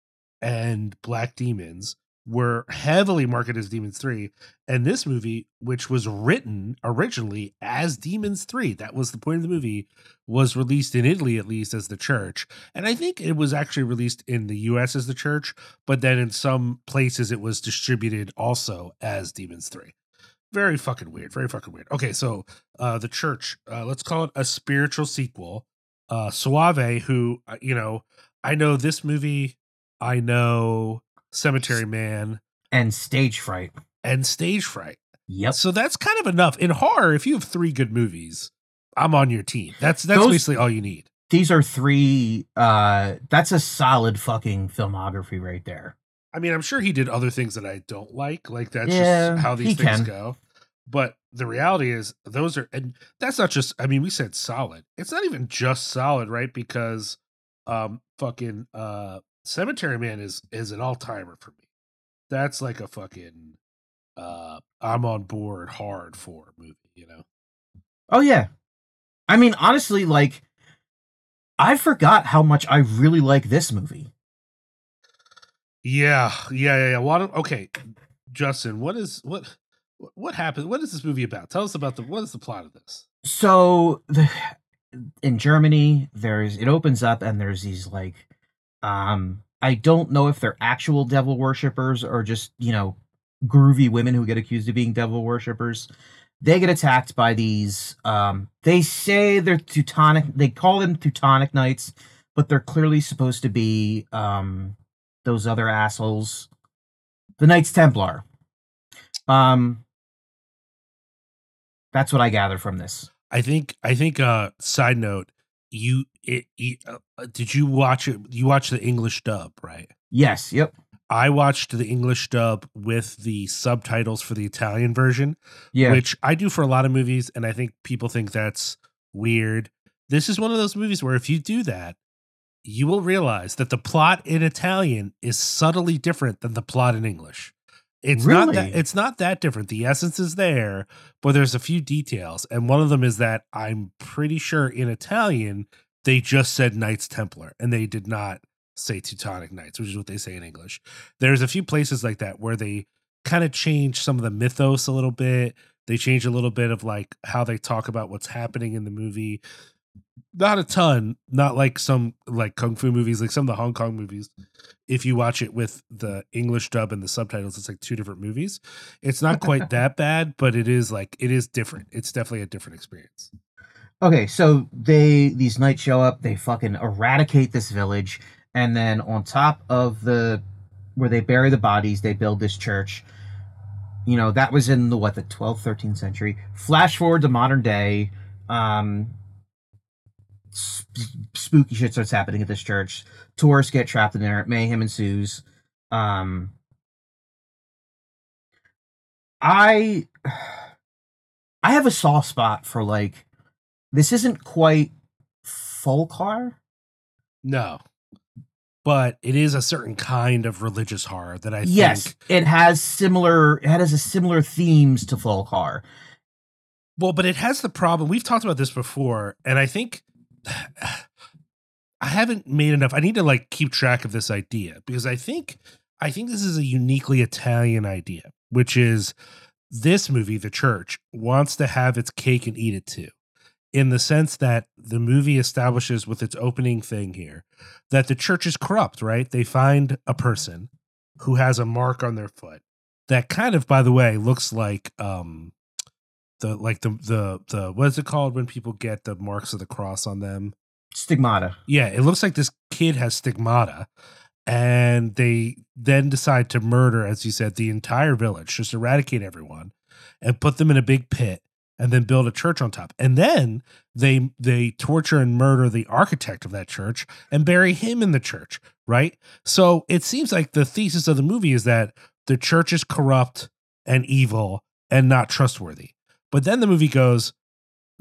and Black Demons were heavily marketed as Demons 3 and this movie which was written originally as Demons 3 that was the point of the movie was released in Italy at least as The Church. And I think it was actually released in the US as The Church but then in some places it was distributed also as Demons 3 very fucking weird very fucking weird. Okay so uh the church uh let's call it a spiritual sequel. Uh Soavi who uh, you know i know this movie i know cemetery man And stage fright. and stage fright Yep. so that's kind of enough in horror if you have three good movies i'm on your team that's that's Those- basically all you need These are three uh that's a solid fucking filmography right there. I mean, I'm sure he did other things that I don't like. Like that's Yeah, just how these things can. go. But the reality is, those are, and that's not just. I mean, we said solid. It's not even just solid, right? Because, um, fucking, uh, Cemetery Man is is an all timer for me. That's like a fucking, uh, I'm on board hard for movie. You know. Oh yeah. I mean, honestly, like I forgot how much I really like this movie. Yeah, yeah, yeah. yeah. What? Okay, Justin, what is what? What happened? What is this movie about? Tell us about the. What is the plot of this? So the in Germany, there's it opens up and there's these like um I don't know if they're actual devil worshippers or just, you know, groovy women who get accused of being devil worshippers. They get attacked by these um they say they're Teutonic they call them Teutonic Knights, but they're clearly supposed to be um those other assholes. The Knights Templar. Um that's what I gather from this. I think I think uh side note you it, it Uh, did you watch it you watched the English dub right? Yes, yep. I watched the English dub with the subtitles for the Italian version Yeah. which I do for a lot of movies and I think people think that's weird. This is one of those movies where if you do that you will realize that the plot in Italian is subtly different than the plot in English. It's not that it's not that different. The essence is there but there's a few details and one of them is that i'm pretty sure in italian they just said knights templar and they did not say teutonic knights which is what they say in english. There's a few places like that where they kind of change some of the mythos a little bit. They change a little bit of like how they talk about what's happening in the movie. Not a ton not like some like kung fu movies like some of the hong kong movies. If you watch it with the english dub and the subtitles it's like two different movies. It's not quite that bad but it is like it is different. It's definitely a different experience Okay, so they these knights show up, they fucking eradicate this village, and then on top of the where they bury the bodies, they build this church. You know, that was in the what, the 12th, 13th century. Flash forward to modern day, um sp- spooky shit starts happening at this church. Tourists get trapped in there, mayhem ensues. Um I I have a soft spot for like this isn't quite folk horror. no but it is a certain kind of religious horror that i yes, think it has similar. It has a similar themes to folk horror. Well, but it has the problem. We've talked about this before, and I think I haven't made enough. I need to like keep track of this idea because I think I think this is a uniquely Italian idea, which is this movie, The Church, wants to have its cake and eat it too. In the sense that the movie establishes with its opening thing here that the church is corrupt, right? They find a person who has a mark on their foot that kind of, by the way, looks like um the like the the the what is it called when people get the marks of the cross on them? Stigmata. Yeah, it looks like this kid has stigmata, and they then decide to murder, as you said, the entire village, just eradicate everyone, and put them in a big pit and then build a church on top. And then they they torture and murder the architect of that church and bury him in the church, right? So it seems like the thesis of the movie is that the church is corrupt and evil and not trustworthy. But then the movie goes,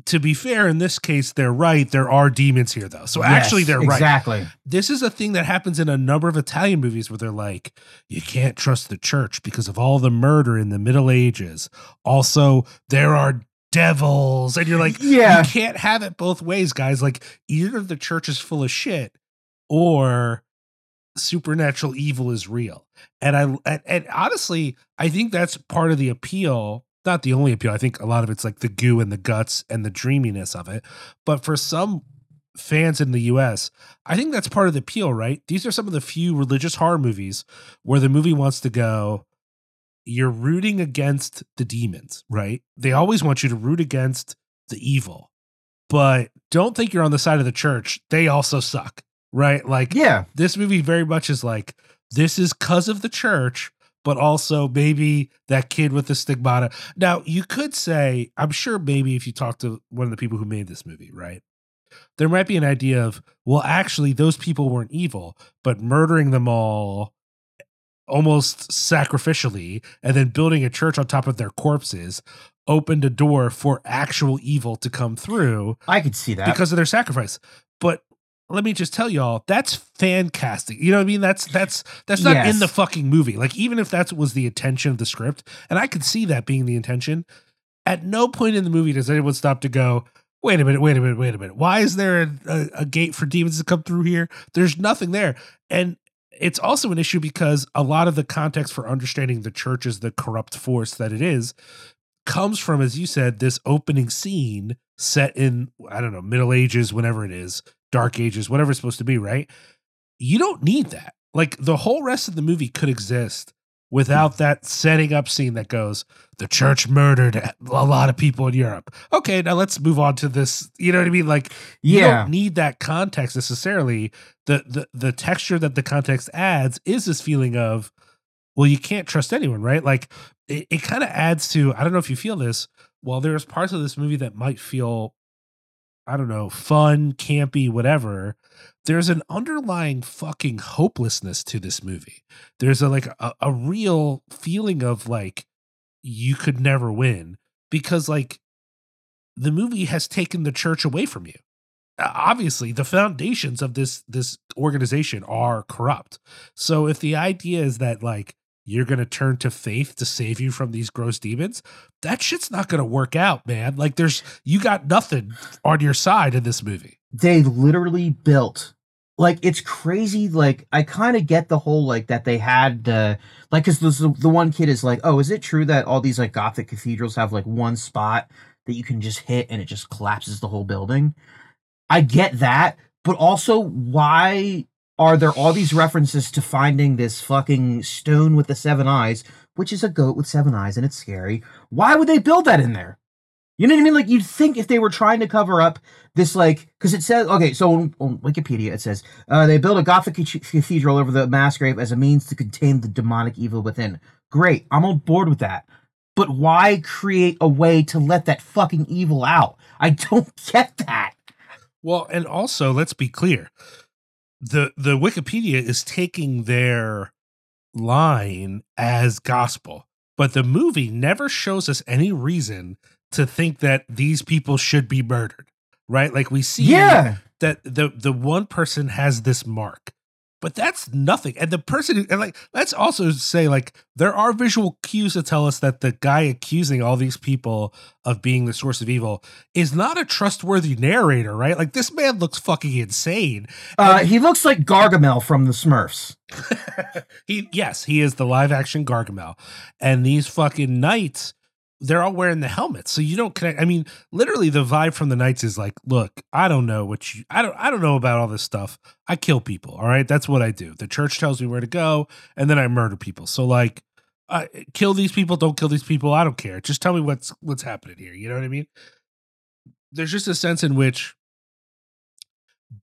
to be fair, in this case, they're right. There are demons here, though. So actually, they're right. Exactly. This is a thing that happens in a number of Italian movies where they're like, you can't trust the church because of all the murder in the Middle Ages. Also, there are devils. And you're like, Yeah. you can't have it both ways, guys. Like, either the church is full of shit or supernatural evil is real. And I and, and honestly, I think that's part of the appeal. Not the only appeal. I think a lot of it's like the goo and the guts and the dreaminess of it. But for some fans in the US, I think that's part of the appeal, right? These are some of the few religious horror movies where the movie wants to go, you're rooting against the demons, right? They always want you to root against the evil, but don't think you're on the side of the church. They also suck, right? Like, Yeah. this movie very much is like, this is because of the church, but also maybe that kid with the stigmata. Now, you could say, I'm sure maybe if you talk to one of the people who made this movie, right? There might be an idea of, well, actually, those people weren't evil, but murdering them all almost sacrificially and then building a church on top of their corpses opened a door for actual evil to come through I could see that. because of their sacrifice. But let me just tell y'all, that's fan casting. You know what I mean? That's that's that's not Yes. in the fucking movie. Like even if that was the intention of the script, and I could see that being the intention, at no point in the movie does anyone stop to go, wait a minute, wait a minute, wait a minute. Why is there a, a, a gate for demons to come through here? There's nothing there. And it's also an issue because a lot of the context for understanding the church as the corrupt force that it is comes from, as you said, this opening scene set in, I don't know, Middle Ages, whenever it is, Dark Ages, whatever it's supposed to be, right? You don't need that. Like the whole rest of the movie could exist without that setting up scene that goes, the church murdered a lot of people in Europe. Okay, now let's move on to this. You know what I mean? Like, you Yeah. don't need that context necessarily. The, the the texture that the context adds is this feeling of, well, you can't trust anyone, right? Like it, it kind of adds to, I don't know if you feel this, while there's parts of this movie that might feel, I don't know, fun, campy, whatever, there's an underlying fucking hopelessness to this movie. There's a like a, a real feeling of like you could never win because like the movie has taken the church away from you. Obviously, the foundations of this this organization are corrupt. So if the idea is that like you're going to turn to faith to save you from these gross demons, that shit's not going to work out, man. Like there's you got nothing on your side in this movie. they literally built like it's crazy like i kind of get the whole like that they had uh like because the, the one kid is like oh is it true that all these like gothic cathedrals have like one spot that you can just hit and it just collapses the whole building? I get that but also why are there all these references to finding this fucking stone with the seven eyes which is a goat with seven eyes and it's scary? Why would they build that in there you know what I mean? Like you'd think if they were trying to cover up this, like, because it says, okay, so on, on Wikipedia it says uh, they built a Gothic cathedral over the mass grave as a means to contain the demonic evil within. Great, I'm on board with that. But why create a way to let that fucking evil out? I don't get that. Well, and also let's be clear. The the Wikipedia is taking their line as gospel, but the movie never shows us any reason to think that these people should be murdered. Right? Like we see Yeah, that the the one person has this mark but that's nothing and the person who- and like let's also say like there are visual cues to tell us that the guy accusing all these people of being the source of evil is not a trustworthy narrator right like this man looks fucking insane uh, he looks like Gargamel from the Smurfs. he yes he is the live action gargamel and these fucking knights they're all wearing the helmets so you don't connect i mean literally the vibe from the knights is like look i don't know what you i don't i don't know about all this stuff. I kill people all right? That's what i do. The church tells me where to go and then i murder people. So like uh, kill these people don't kill these people i don't care. Just tell me what's what's happening here you know what i mean? There's just a sense in which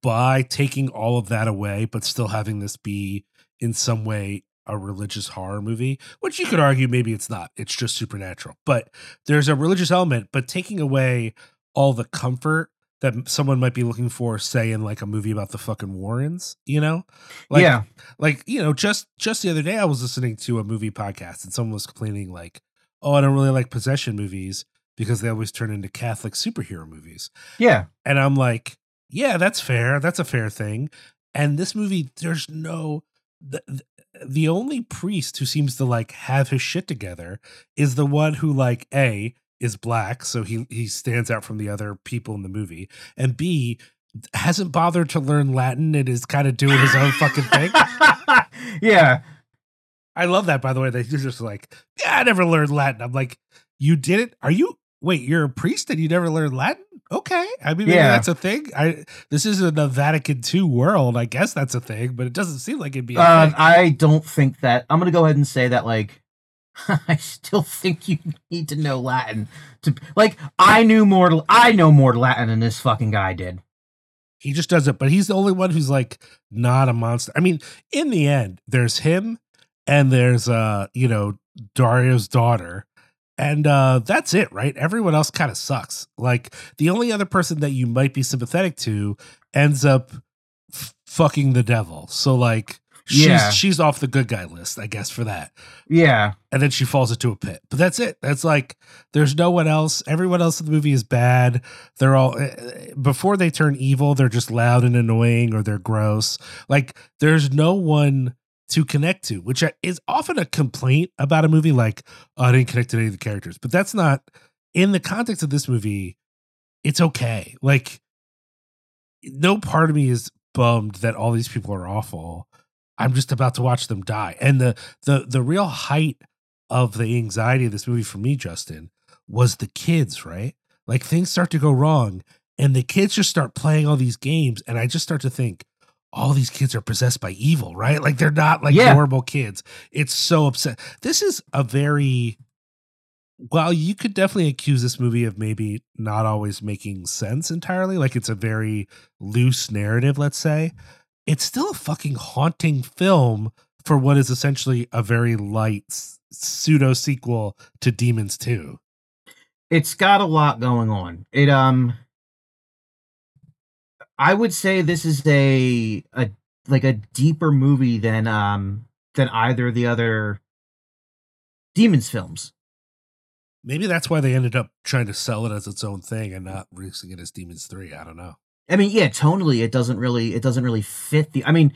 by taking all of that away but still having this be in some way a religious horror movie, which you could argue maybe it's not. It's just supernatural. But there's a religious element, but taking away all the comfort that someone might be looking for, say in like a movie about the fucking Warrens, you know? Like, yeah. like you know, just just the other day I was listening to a movie podcast and someone was complaining like, "Oh, I don't really like possession movies because they always turn into Catholic superhero movies." Yeah. And I'm like, "Yeah, that's fair. That's a fair thing." And this movie, there's no the only priest who seems to like have his shit together is the one who like a is black, so he he stands out from the other people in the movie, and b hasn't bothered to learn Latin and is kind of doing his own fucking thing. yeah. I love that, by the way. That he's just like, yeah, I never learned Latin. I'm like, you did it? Are you? Wait, you're a priest and you never learned Latin? Okay, I mean, maybe Yeah. that's a thing. I this isn't a Vatican II world. I guess that's a thing, but it doesn't seem like it'd be. A Um. I don't think that. I'm gonna go ahead and say that. Like, I still think you need to know Latin to like. I knew more. I know more Latin than this fucking guy did. He just does it, but he's the only one who's like not a monster. I mean, in the end, there's him and there's uh, you know, Dario's daughter. And uh that's it, right? Everyone else kind of sucks. Like the only other person that you might be sympathetic to ends up f- fucking the devil. So like she's Yeah. she's off the good guy list, I guess, for that. Yeah. And then she falls into a pit. But that's it. That's like there's no one else. Everyone else in the movie is bad. They're all eh, before they turn evil, they're just loud and annoying or they're gross. Like there's no one to connect to, which is often a complaint about a movie like oh, I didn't connect to any of the characters. But that's not in the context of this movie, it's okay. Like no part of me is bummed that all these people are awful. I'm just about to watch them die. And the the the real height of the anxiety of this movie for me, Justin, was the kids, right? Like things start to go wrong and the kids just start playing all these games and I just start to think all these kids are possessed by evil, right? Like they're not like Yeah. normal kids. It's so upset. This is a very well, you could definitely accuse this movie of maybe not always making sense entirely. Like it's a very loose narrative, let's say. It's still a fucking haunting film for what is essentially a very light pseudo sequel to Demons 2. It's got a lot going on. It um. I would say this is a a like a deeper movie than um than either of the other demons films. Maybe that's why they ended up trying to sell it as its own thing and not releasing it as Demons 3. I don't know. I mean, yeah, tonally it doesn't really it doesn't really fit the I mean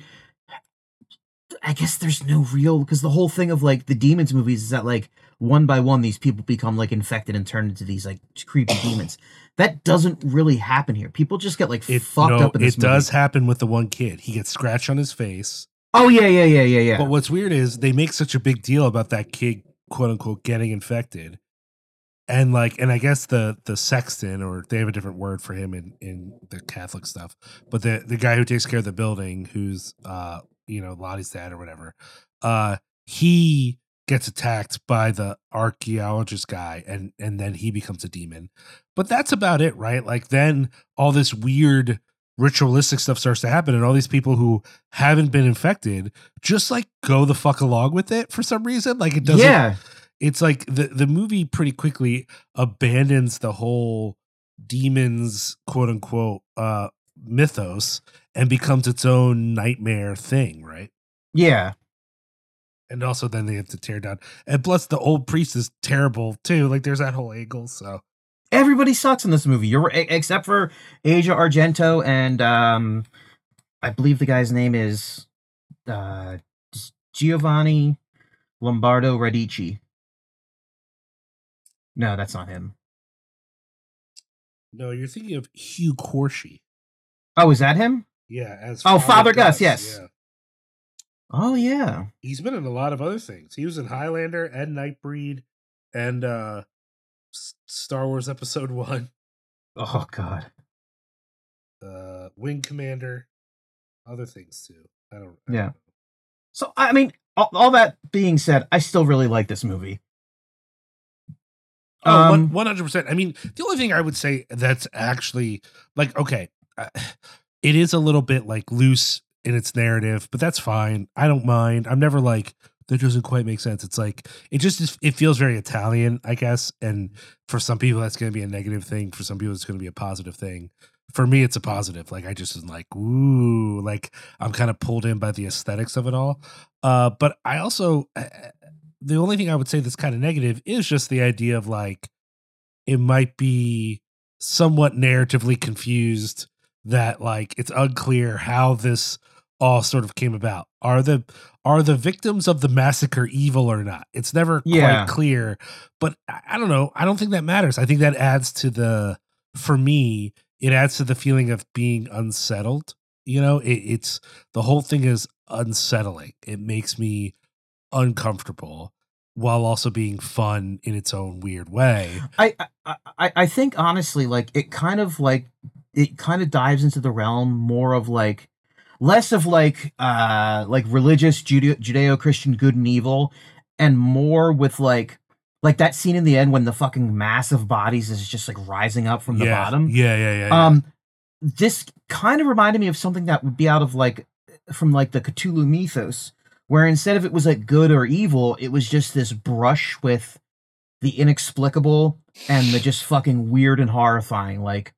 I guess there's no real because the whole thing of like the demons movies is that like one by one these people become like infected and turn into these like creepy demons. That doesn't really happen here. People just get like It, fucked no, up in it does movie. happen with the one kid. He gets scratched on his face. Oh yeah, yeah, yeah, yeah, yeah. But what's weird is they make such a big deal about that kid, quote unquote, getting infected. And like, and I guess the the sexton, or they have a different word for him in in the Catholic stuff, but the the guy who takes care of the building, who's uh, you know, Lottie's dad or whatever, uh, he gets attacked by the archaeologist guy, and and then he becomes a demon. But that's about it, right? Like then all this weird ritualistic stuff starts to happen, and all these people who haven't been infected just like go the fuck along with it for some reason. Like it doesn't. yeah, It's like the the movie pretty quickly abandons the whole demons quote unquote uh mythos and becomes its own nightmare thing, right? yeah. And also then they have to tear down. And plus the old priest is terrible too. Like there's that whole angle. So Everybody sucks in this movie. You're except for Asia Argento and um, I believe the guy's name is uh Giovanni Lombardo Radici. No, that's not him. no, you're thinking of Hugh Quarshie. Oh, is that him? Yeah, as Oh, Father Gus, yes. Yeah. Oh yeah. He's been in a lot of other things. He was in Highlander and Nightbreed and uh Star Wars Episode One, Oh god. uh Wing Commander, other things too. I don't. I Yeah. don't. So I mean, all, all that being said, I still really like this movie. Oh, Um, one hundred percent. I mean, the only thing I would say that's actually like okay, uh, it is a little bit like loose in its narrative, but that's fine. I don't mind. I'm never like that doesn't quite make sense. It's like it just it feels very Italian, I guess. And for some people, that's going to be a negative thing. For some people, it's going to be a positive thing. For me, it's a positive. Like I just am like, ooh, like I'm kind of pulled in by the aesthetics of it all. Uh, but I also uh, the only thing I would say that's kind of negative is just the idea of like it might be somewhat narratively confused that like it's unclear how this all sort of came about. Are the are the victims of the massacre evil or not? It's never Yeah. quite clear. But I, I don't know. I don't think that matters. I think that adds to the for me, it adds to the feeling of being unsettled. You know, it, it's the whole thing is unsettling. It makes me uncomfortable while also being fun in its own weird way. I, I I I think honestly, like it kind of like it kind of dives into the realm more of like less of like uh like religious Judeo Christian good and evil, and more with like like that scene in the end when the fucking mass of bodies is just like rising up from the yeah. bottom. Yeah, yeah, yeah. yeah. Um, this kind of reminded me of something that would be out of like from like the Cthulhu mythos, where instead of it was like good or evil, it was just this brush with the inexplicable and the just fucking weird and horrifying. Like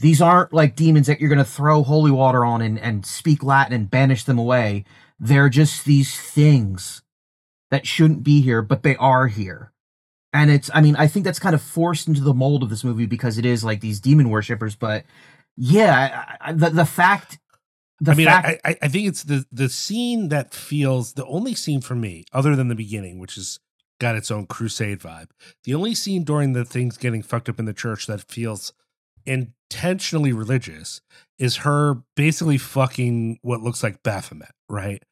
these aren't like demons that you're gonna throw holy water on and, and speak Latin and banish them away. They're just these things that shouldn't be here, but they are here. And it's, I mean, I think that's kind of forced into the mold of this movie because it is like these demon worshippers. But yeah, I, I, the the fact, the I mean, fact, I, I I think it's the the scene that feels the only scene for me, other than the beginning, which has got its own crusade vibe. The only scene during the things getting fucked up in the church that feels intentionally religious is her basically fucking what looks like Baphomet, right?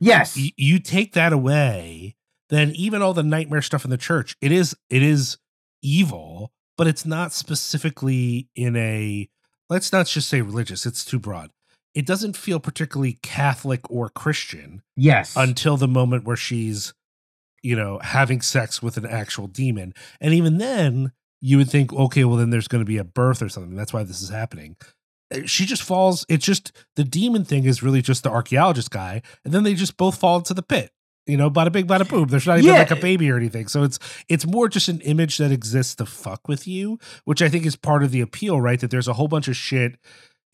yes, Y- you take that away, then even all the nightmare stuff in the church, it is it is evil, but it's not specifically in a let's not just say religious, it's too broad. It doesn't feel particularly Catholic or Christian yes, until the moment where she's you know having sex with an actual demon. And even then, you would think, okay, well then there's going to be a birth or something. That's why this is happening. Uh, She just falls. It's just the demon thing is really just the archaeologist guy, and then they just both fall into the pit. You know, bada bing, bada boom. There's not even Yeah. like a baby or anything. So it's it's more just an image that exists to fuck with you, which I think is part of the appeal, right? That there's a whole bunch of shit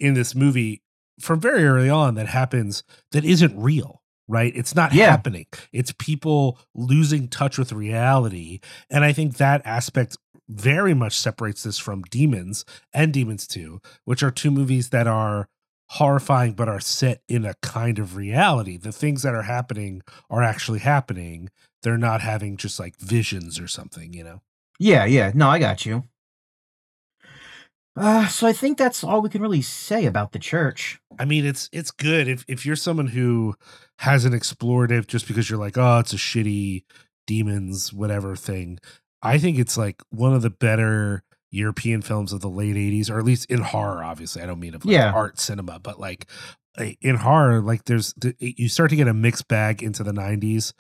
in this movie from very early on that happens that isn't real, right? It's not Yeah. happening. It's people losing touch with reality. And I think that aspect very much separates this from Demons and Demons 2, which are two movies that are horrifying but are set in a kind of reality. The things that are happening are actually happening. They're not having just like visions or something, you know? yeah, yeah. No, I got you. Uh, so I think that's all we can really say about the church. I mean, it's it's good if if you're someone who hasn't explored it just because you're like, oh, it's a shitty demons whatever thing. I think it's like one of the better European films of the late '80s, or at least in horror. Obviously, I don't mean of like Yeah. art cinema, but like in horror, like there's you start to get a mixed bag into the '90s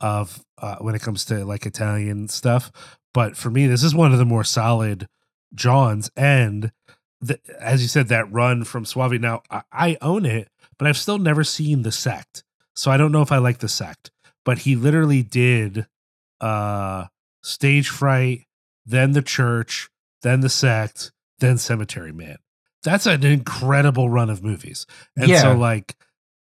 of uh, when it comes to like Italian stuff. But for me, this is one of the more solid Johns and the, as you said, that run from Soavi. Now I, I own it, but I've still never seen the sect, so I don't know if I like the sect. But he literally did uh stage fright, then the church, then the sect, then Cemetery Man. That's an incredible run of movies, and Yeah. so like.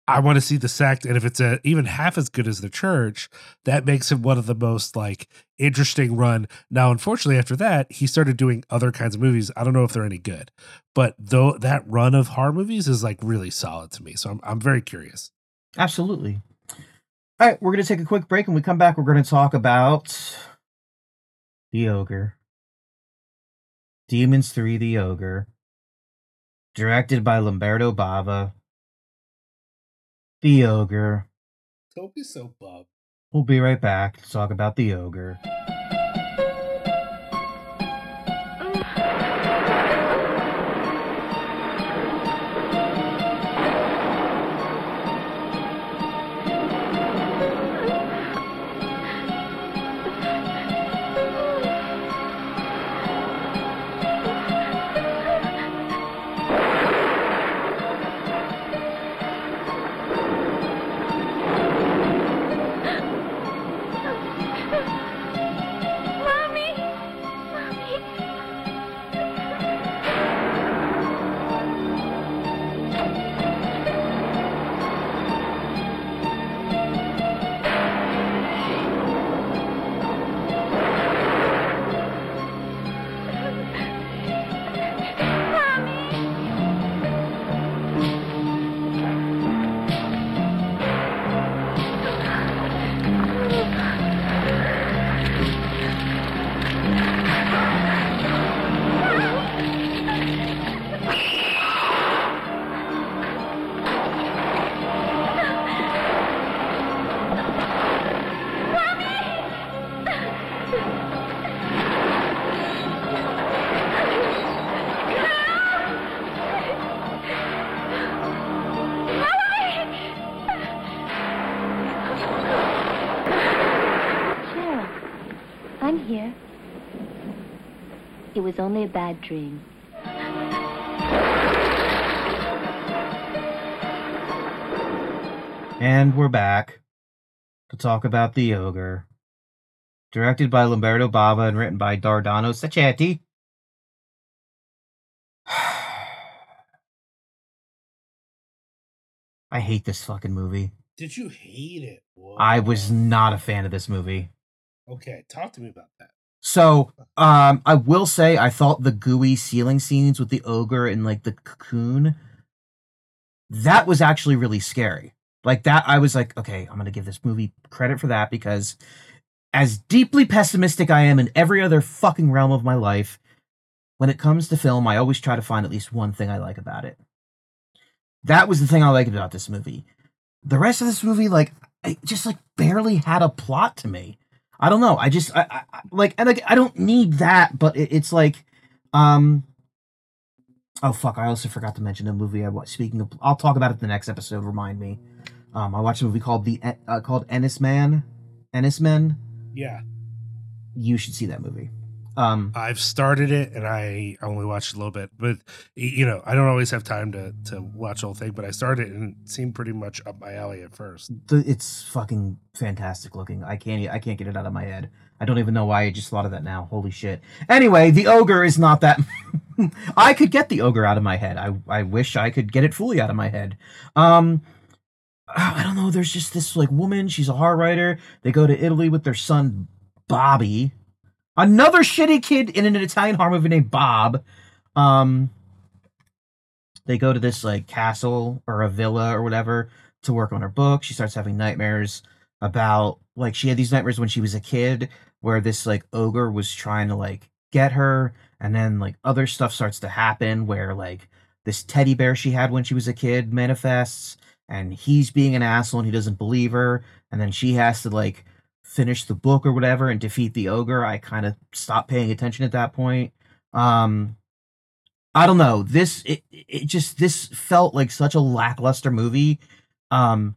I want to see the sect, and if it's a, even half as good as the church, that makes it one of the most like interesting run. Now, unfortunately, after that, he started doing other kinds of movies. I don't know if they're any good, but though that run of horror movies is like really solid to me. So I'm I'm very curious. Absolutely. All right, we're going to take a quick break. and we come back, we're going to talk about The Ogre. Demons 3 The Ogre. Directed by Lamberto Bava. The Ogre. Don't be so bummed. We'll be right back to talk about The Ogre. Was only a bad dream. And we're back to talk about The Ogre. Directed by Lamberto Bava and written by Dardano Sacchetti. I hate this fucking movie. Did you hate it? Whoa. I was not a fan of this movie. Okay, talk to me about that. So, um, I will say I thought the gooey ceiling scenes with the ogre and like the cocoon, that was actually really scary. Like that, I was like, okay, I'm gonna give this movie credit for that because as deeply pessimistic I am in every other fucking realm of my life, when it comes to film, I always try to find at least one thing I like about it. That was the thing I liked about this movie. The rest of this movie, like, it just like barely had a plot to me. I don't know. I just I, I like and like I don't need that, but it, it's like um oh fuck, I also forgot to mention a movie I watched. Speaking of I'll talk about it the next episode, remind me. Um I watched a movie called the uh, called Enys Men. Enys Men. Yeah, You should see that movie. Um I've started it and I only watched a little bit, but you know, I don't always have time to to watch the whole thing. But I started it and it seemed pretty much up my alley at first. the, it's fucking fantastic looking. I can't I can't get it out of my head. I don't even know why I just thought of that now. Holy shit. Anyway, the ogre is not that I could get the ogre out of my head. I I wish I could get it fully out of my head. Um I don't know, there's just this like woman, she's a horror writer. They go to Italy with their son Bobby. Another shitty kid in an Italian horror movie named Bob. Um they go to this like castle or a villa or whatever to work on her book. She starts having nightmares about like she had these nightmares when she was a kid where this like ogre was trying to like get her and then like other stuff starts to happen where like this teddy bear she had when she was a kid manifests and he's being an asshole and he doesn't believe her and then she has to like finish the book or whatever and defeat the ogre. I kind of stopped paying attention at that point. Um I don't know. This it, it just this felt like such a lackluster movie. Um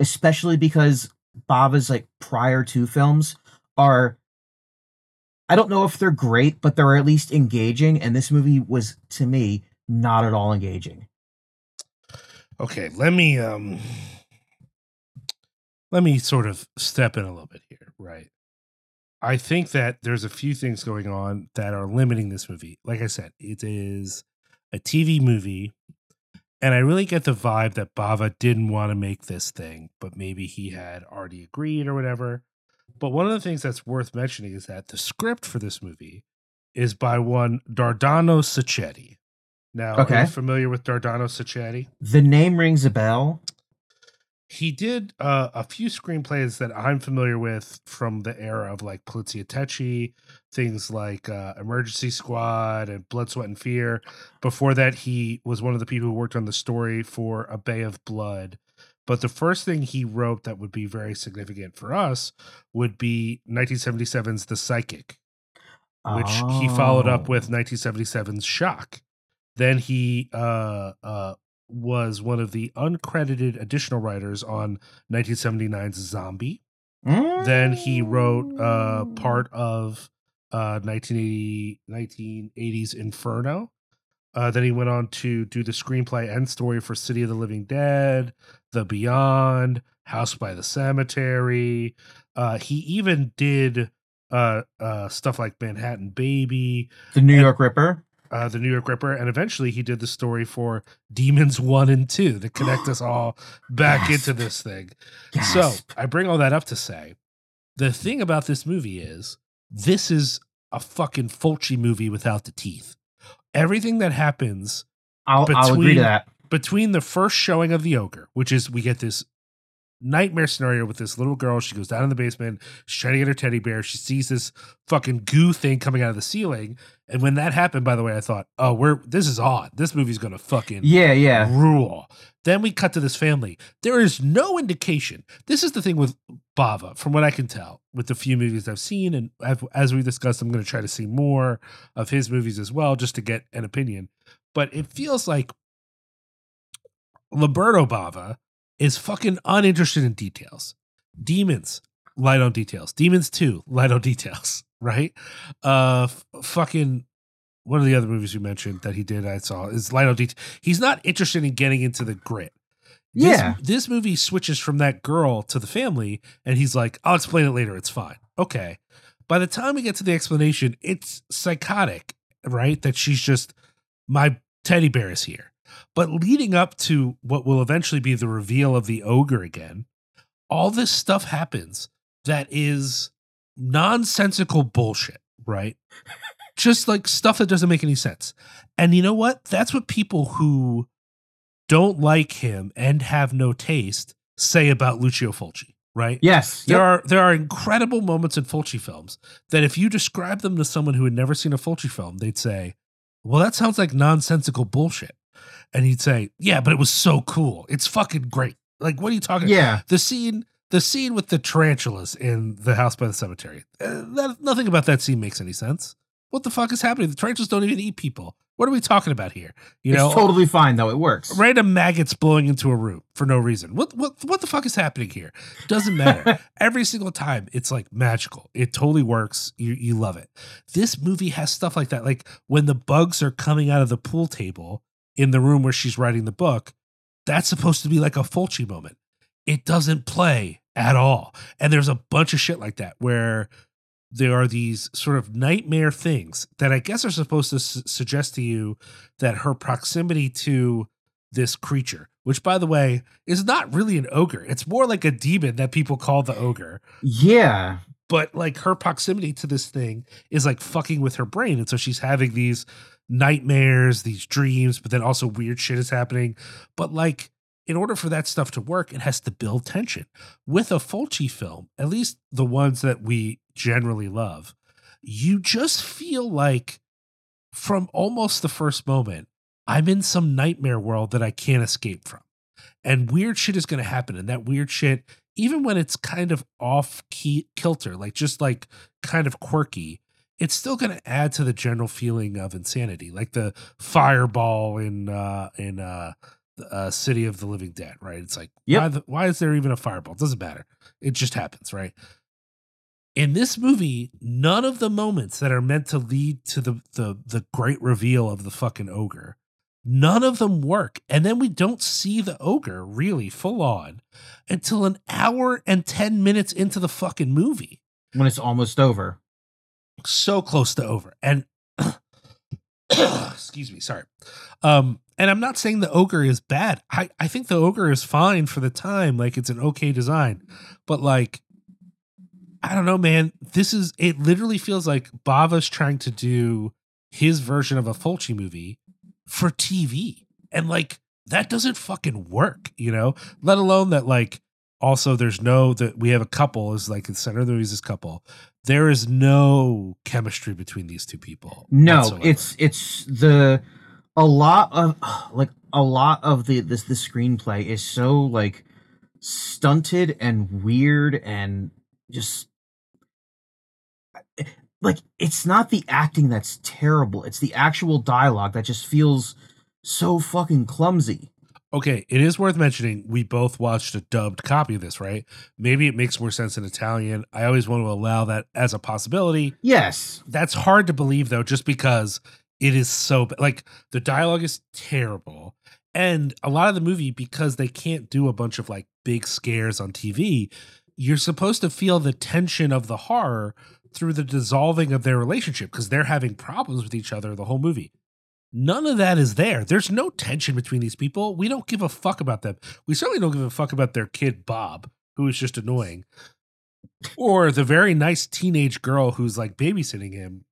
especially because Bava's like prior two films are I don't know if they're great, but they're at least engaging and this movie was to me not at all engaging. Okay, let me um let me sort of step in a little bit here, right? I think that there's a few things going on that are limiting this movie. Like I said, it is a TV movie, and I really get the vibe that Bava didn't want to make this thing, but maybe he had already agreed or whatever. But one of the things that's worth mentioning is that the script for this movie is by one Dardano Sacchetti. Now, are Okay. you familiar with Dardano Sacchetti? The name rings a bell. He did uh, a few screenplays that I'm familiar with from the era of like poliziotteschi, things like uh, Emergency Squad and Blood, Sweat, and Fear. Before that, he was one of the people who worked on the story for A Bay of Blood. But the first thing he wrote that would be very significant for us would be 1977's The Psychic, which he followed up Oh. with 1977's Shock. Then he uh, uh, was one of the uncredited additional writers on 1979's Zombie. Then he wrote uh, Mm. part of uh, 1980, 1980's Inferno. Uh, then he went on to do the screenplay and story for City of the Living Dead, The Beyond, House by the Cemetery. Uh, he even did uh, uh, stuff like Manhattan Baby, the New and- York Ripper. Uh, the New York Ripper, and eventually he did the story for Demons One and Two that connect us all back into this thing. So I bring all that up to say, the thing about this movie is this is a fucking Fulci movie without the teeth. Everything that happens I'll, I'll agree to between- that. between the first showing of the ogre, which is we get this nightmare scenario with this little girl. She goes down in the basement. She's trying to get her teddy bear. She sees this fucking goo thing coming out of the ceiling. And when that happened, by the way, I thought, oh, we're this is odd. This movie's gonna fucking Yeah, yeah. rule. Then we cut to this family. There is no indication. This is the thing with Bava, from what I can tell, with the few movies I've seen, and as- as we discussed, I'm going to try to see more of his movies as well, just to get an opinion. But it feels like Lamberto Bava is fucking uninterested in details. Demons, light on details. Demons 2, light on details, right? Uh f- fucking one of the other movies you mentioned that he did I saw is Light on Detail. He's not interested in getting into the grit. This- Yeah. This, movie switches from that girl to the family, and he's like, I'll explain it later. It's fine. Okay. By the time we get to the explanation, it's psychotic, right? That she's just, my teddy bear is here. But leading up to what will eventually be the reveal of the ogre again, all this stuff happens that is nonsensical bullshit, right? just like stuff that doesn't make any sense. And you know what? That's what people who don't like him and have no taste say about Lucio Fulci, right? Yes. There Yep. are there are incredible moments in Fulci films that if you describe them to someone who had never seen a Fulci film, they'd say, "Well, that sounds like nonsensical bullshit," and he'd say, "Yeah, but it was so cool. It's fucking great. Like, what are you talking? About? Yeah. the scene." The scene with the tarantulas in the house by the cemetery. Uh, that, nothing about that scene makes any sense. What the fuck is happening? The tarantulas don't even eat people. What are we talking about here? You know, it's totally fine though. It works. random maggots blowing into a room for no reason. What what what the fuck is happening here? Doesn't matter. Every single time it's like magical. It totally works. You you love it. This movie has stuff like that. Like when the bugs are coming out of the pool table in the room where she's writing the book, that's supposed to be like a Fulci moment. It doesn't play at all. And there's a bunch of shit like that where there are these sort of nightmare things that I guess are supposed to su- suggest to you that her proximity to this creature, which by the way is not really an ogre, it's more like a demon that people call the ogre. Yeah. But like her proximity to this thing is like fucking with her brain. And so she's having these nightmares, these dreams, but then also weird shit is happening. But like, in order for that stuff to work, it has to build tension. With a Fulci film, at least the ones that we generally love, you just feel like from almost the first moment, I'm in some nightmare world that I can't escape from. And weird shit is going to happen. And that weird shit, even when it's kind of off key kilter, like just like kind of quirky, it's still going to add to the general feeling of insanity, like the fireball in uh in uh, uh City of the Living Dead, right? It's like Yep. why the, why is there even a fireball? It doesn't matter. It just happens, right? In this movie, none of the moments that are meant to lead to the the the great reveal of the fucking ogre, none of them work. And then we don't see the ogre really full on until an hour and 10 minutes into the fucking movie When it's almost over. So close to over. And excuse me sorry. Um and i'm not saying the ogre is bad. I i think the ogre is fine for the time like it's an okay design. But like i don't know man. This is it literally feels like bava's trying to do his version of a fulci movie for tv and like that doesn't fucking work you know? Let alone that like also there's no that we have a couple is like the center of the movie is this couple there is no chemistry between these two people. No, whatsoever. it's it's the a lot of like a lot of the this the screenplay is so like stunted and weird and just like it's not the acting that's terrible. It's the actual dialogue that just feels so fucking clumsy. Okay. It is worth mentioning we both watched a dubbed copy of this, right? Maybe it makes more sense in Italian. I always want to allow that as a possibility. Yes. That's hard to believe though, just because it is so like the dialogue is terrible. And a lot of the movie, because they can't do a bunch of like big scares on TV, you're supposed to feel the tension of the horror through the dissolving of their relationship because they're having problems with each other the whole movie. None of that is there. There's no tension between these people. We don't give a fuck about them. We certainly don't give a fuck about their kid, Bob, who is just annoying, or the very nice teenage girl who's like babysitting him,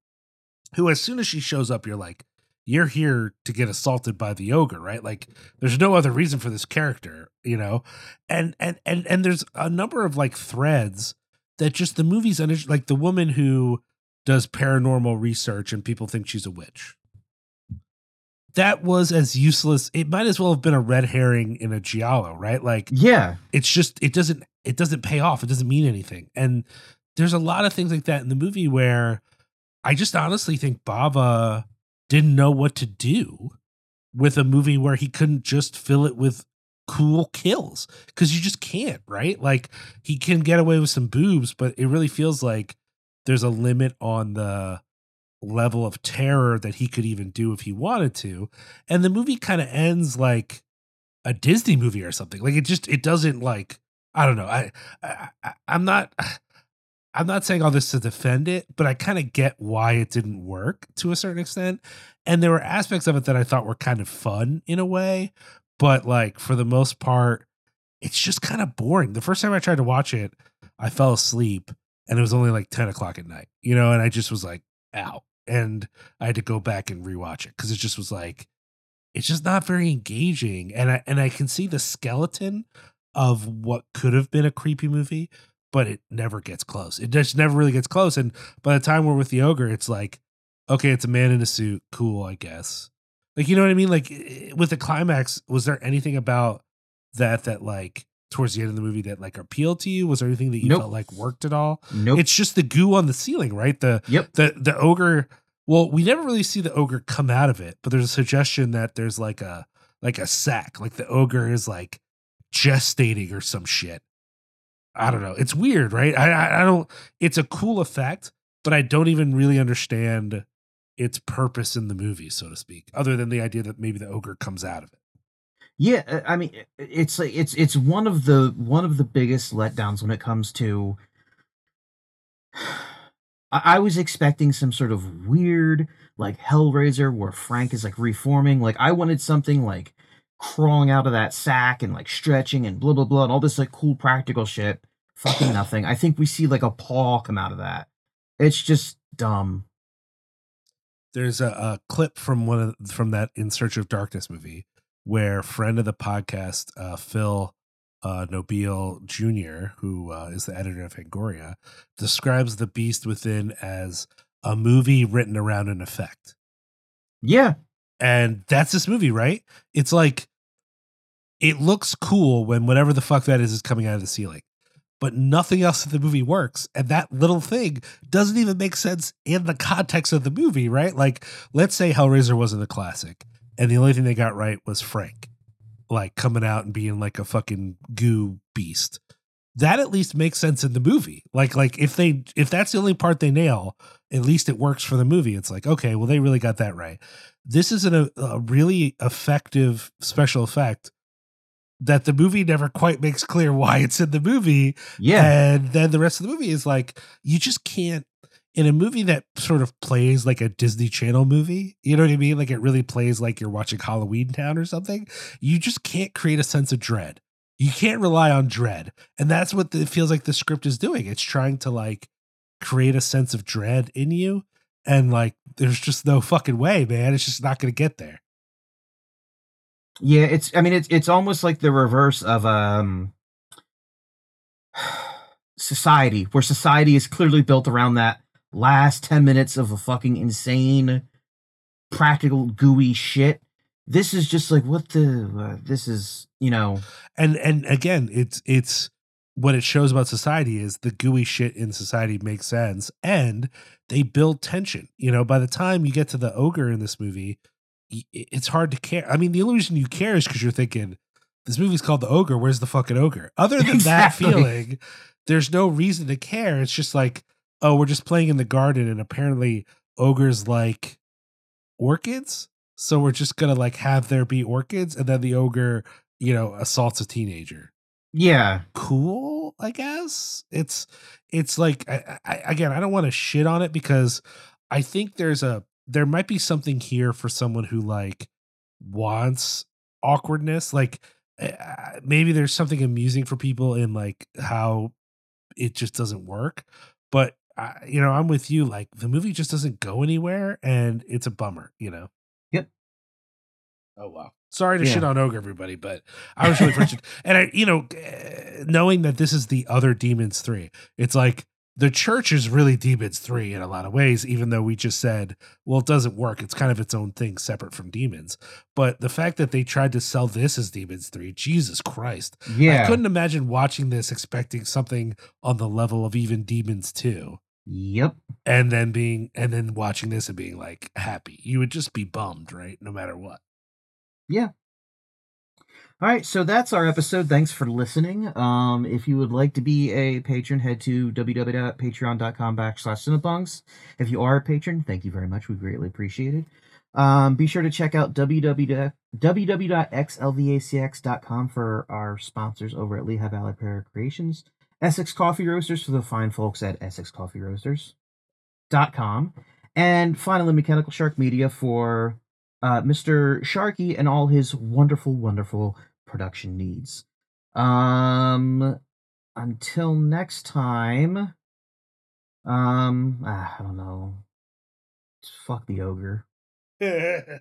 who, as soon as she shows up, you're like, you're here to get assaulted by the ogre, right? Like, there's no other reason for this character, you know? And, and, and, and there's a number of like threads that just the movie's under, like the woman who does paranormal research and people think she's a witch that was as useless. It might as well have been a red herring in a giallo, right? Like Yeah. it's just it doesn't it doesn't pay off. It doesn't mean anything. And there's a lot of things like that in the movie where I just honestly think Bava didn't know what to do with a movie where he couldn't just fill it with cool kills because you just can't, right? Like he can get away with some boobs, but it really feels like there's a limit on the level of terror that he could even do if he wanted to. And the movie kind of ends like a Disney movie or something. Like it just it doesn't like I don't know. I, I I'm not I'm not saying all this to defend it, but I kind of get why it didn't work to a certain extent. And there were aspects of it that I thought were kind of fun in a way, but like for the most part, it's just kind of boring. The first time I tried to watch it, I fell asleep and it was only like 10 o'clock at night, you know, and I just was like, out. And I had to go back and rewatch it because it just was like, it's just not very engaging. And I and I can see the skeleton of what could have been a creepy movie, but it never gets close. It just never really gets close. And by the time we're with the ogre, it's like, okay, it's a man in a suit. Cool, I guess. Like, you know what I mean? Like with the climax, was there anything about that that like towards the end of the movie that like appealed to you? Was there anything that you Nope. felt like worked at all? Nope. It's just the goo on the ceiling, right? The Yep. the the ogre. Well, we never really see the ogre come out of it, but there's a suggestion that there's like a like a sack, like the ogre is like gestating or some shit. I don't know. It's weird, right? I I, I don't. It's a cool effect, but I don't even really understand its purpose in the movie, so to speak, other than the idea that maybe the ogre comes out of it. Yeah, uh, I mean, it's like it's it's one of the one of the biggest letdowns when it comes to. I, I was expecting some sort of weird like Hellraiser where Frank is like reforming. Like I wanted something like crawling out of that sack and like stretching and blah blah blah and all this like cool practical shit. Fucking nothing. I think we see like a paw come out of that. It's just dumb. there's a, a clip from one of from that in search of darkness movie where friend of the podcast uh, phil uh, nobile jr who uh, is the editor of Fangoria, describes the beast within as a movie written around an effect. Yeah, and that's this movie right? It's like it looks cool when whatever the fuck that is is coming out of the ceiling but nothing else in the movie works and that little thing doesn't even make sense in the context of the movie right? Like let's say hellraiser wasn't a classic and the only thing they got right was frank like coming out and being like a fucking goo beast. That at least makes sense in the movie. Like like if they if that's the only part they nail at least it works for the movie. It's like okay well they really got that right. This is an, a, a really effective special effect that the movie never quite makes clear why it's in the movie. Yeah, and then the rest of the movie is like you just can't in a movie that sort of plays like a Disney Channel movie, you know what I mean? Like it really plays like you're watching Halloween Town or something. You just can't create a sense of dread. You can't rely on dread. And that's what the, it feels like the script is doing. It's trying to like create a sense of dread in you. And like there's just no fucking way, man. It's just not going to get there. Yeah, it's I mean it's it's almost like the reverse of um society, where society is clearly built around that last 10 minutes of a fucking insane practical gooey shit. This is just like what the uh, this is, you know, and and again it's it's what it shows about society is the gooey shit in society makes sense and they build tension. You know by the time you get to the ogre in this movie it's hard to care. I mean the only reason you care is because you're thinking this movie's called the ogre. Where's the fucking ogre? Other than Exactly. that feeling there's no reason to care. It's just like oh we're just playing in the garden and apparently ogres like orchids. So we're just gonna like have there be orchids and then the ogre you know assaults a teenager. Yeah. cool i guess? It's it's like I, I, again i don't want to shit on it because i think there's a there might be something here for someone who like wants awkwardness. Like uh, maybe there's something amusing for people in like how it just doesn't work. But uh, you know i'm with you like the movie just doesn't go anywhere and it's a bummer you know Yep. oh wow sorry to Yeah. shit on ogre everybody but i was really frustrated and i you know eh, knowing that this is the other demons 3 it's like the church is really demons 3 in a lot of ways even though we just said well it doesn't work it's kind of its own thing separate from demons but the fact that they tried to sell this as demons 3 jesus christ Yeah. i couldn't imagine watching this expecting something on the level of even demons 2 Yep. and then being and then watching this and being like happy you would just be bummed right no matter what Yeah. All right, so that's our episode. Thanks for listening. Um, if you would like to be a patron, head to www.patreon.com backslash Cinepunx. If you are a patron, thank you very much. We greatly appreciate it. Um, be sure to check out www, www.xlvacx.com for our sponsors over at Lehigh Valley Para Creations, Essex Coffee Roasters for the fine folks at EssexCoffeeRoasters.com, and finally Mechanical Shark Media for uh, Mr. Sharky and all his wonderful, wonderful production needs. Um, until next time, um, ah, I don't know. Fuck the ogre.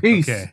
Peace. okay.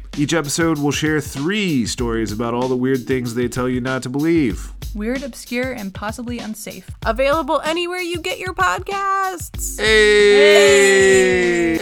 Each episode will share three stories about all the weird things they tell you not to believe. Weird, obscure, and possibly unsafe. Available anywhere you get your podcasts. Hey!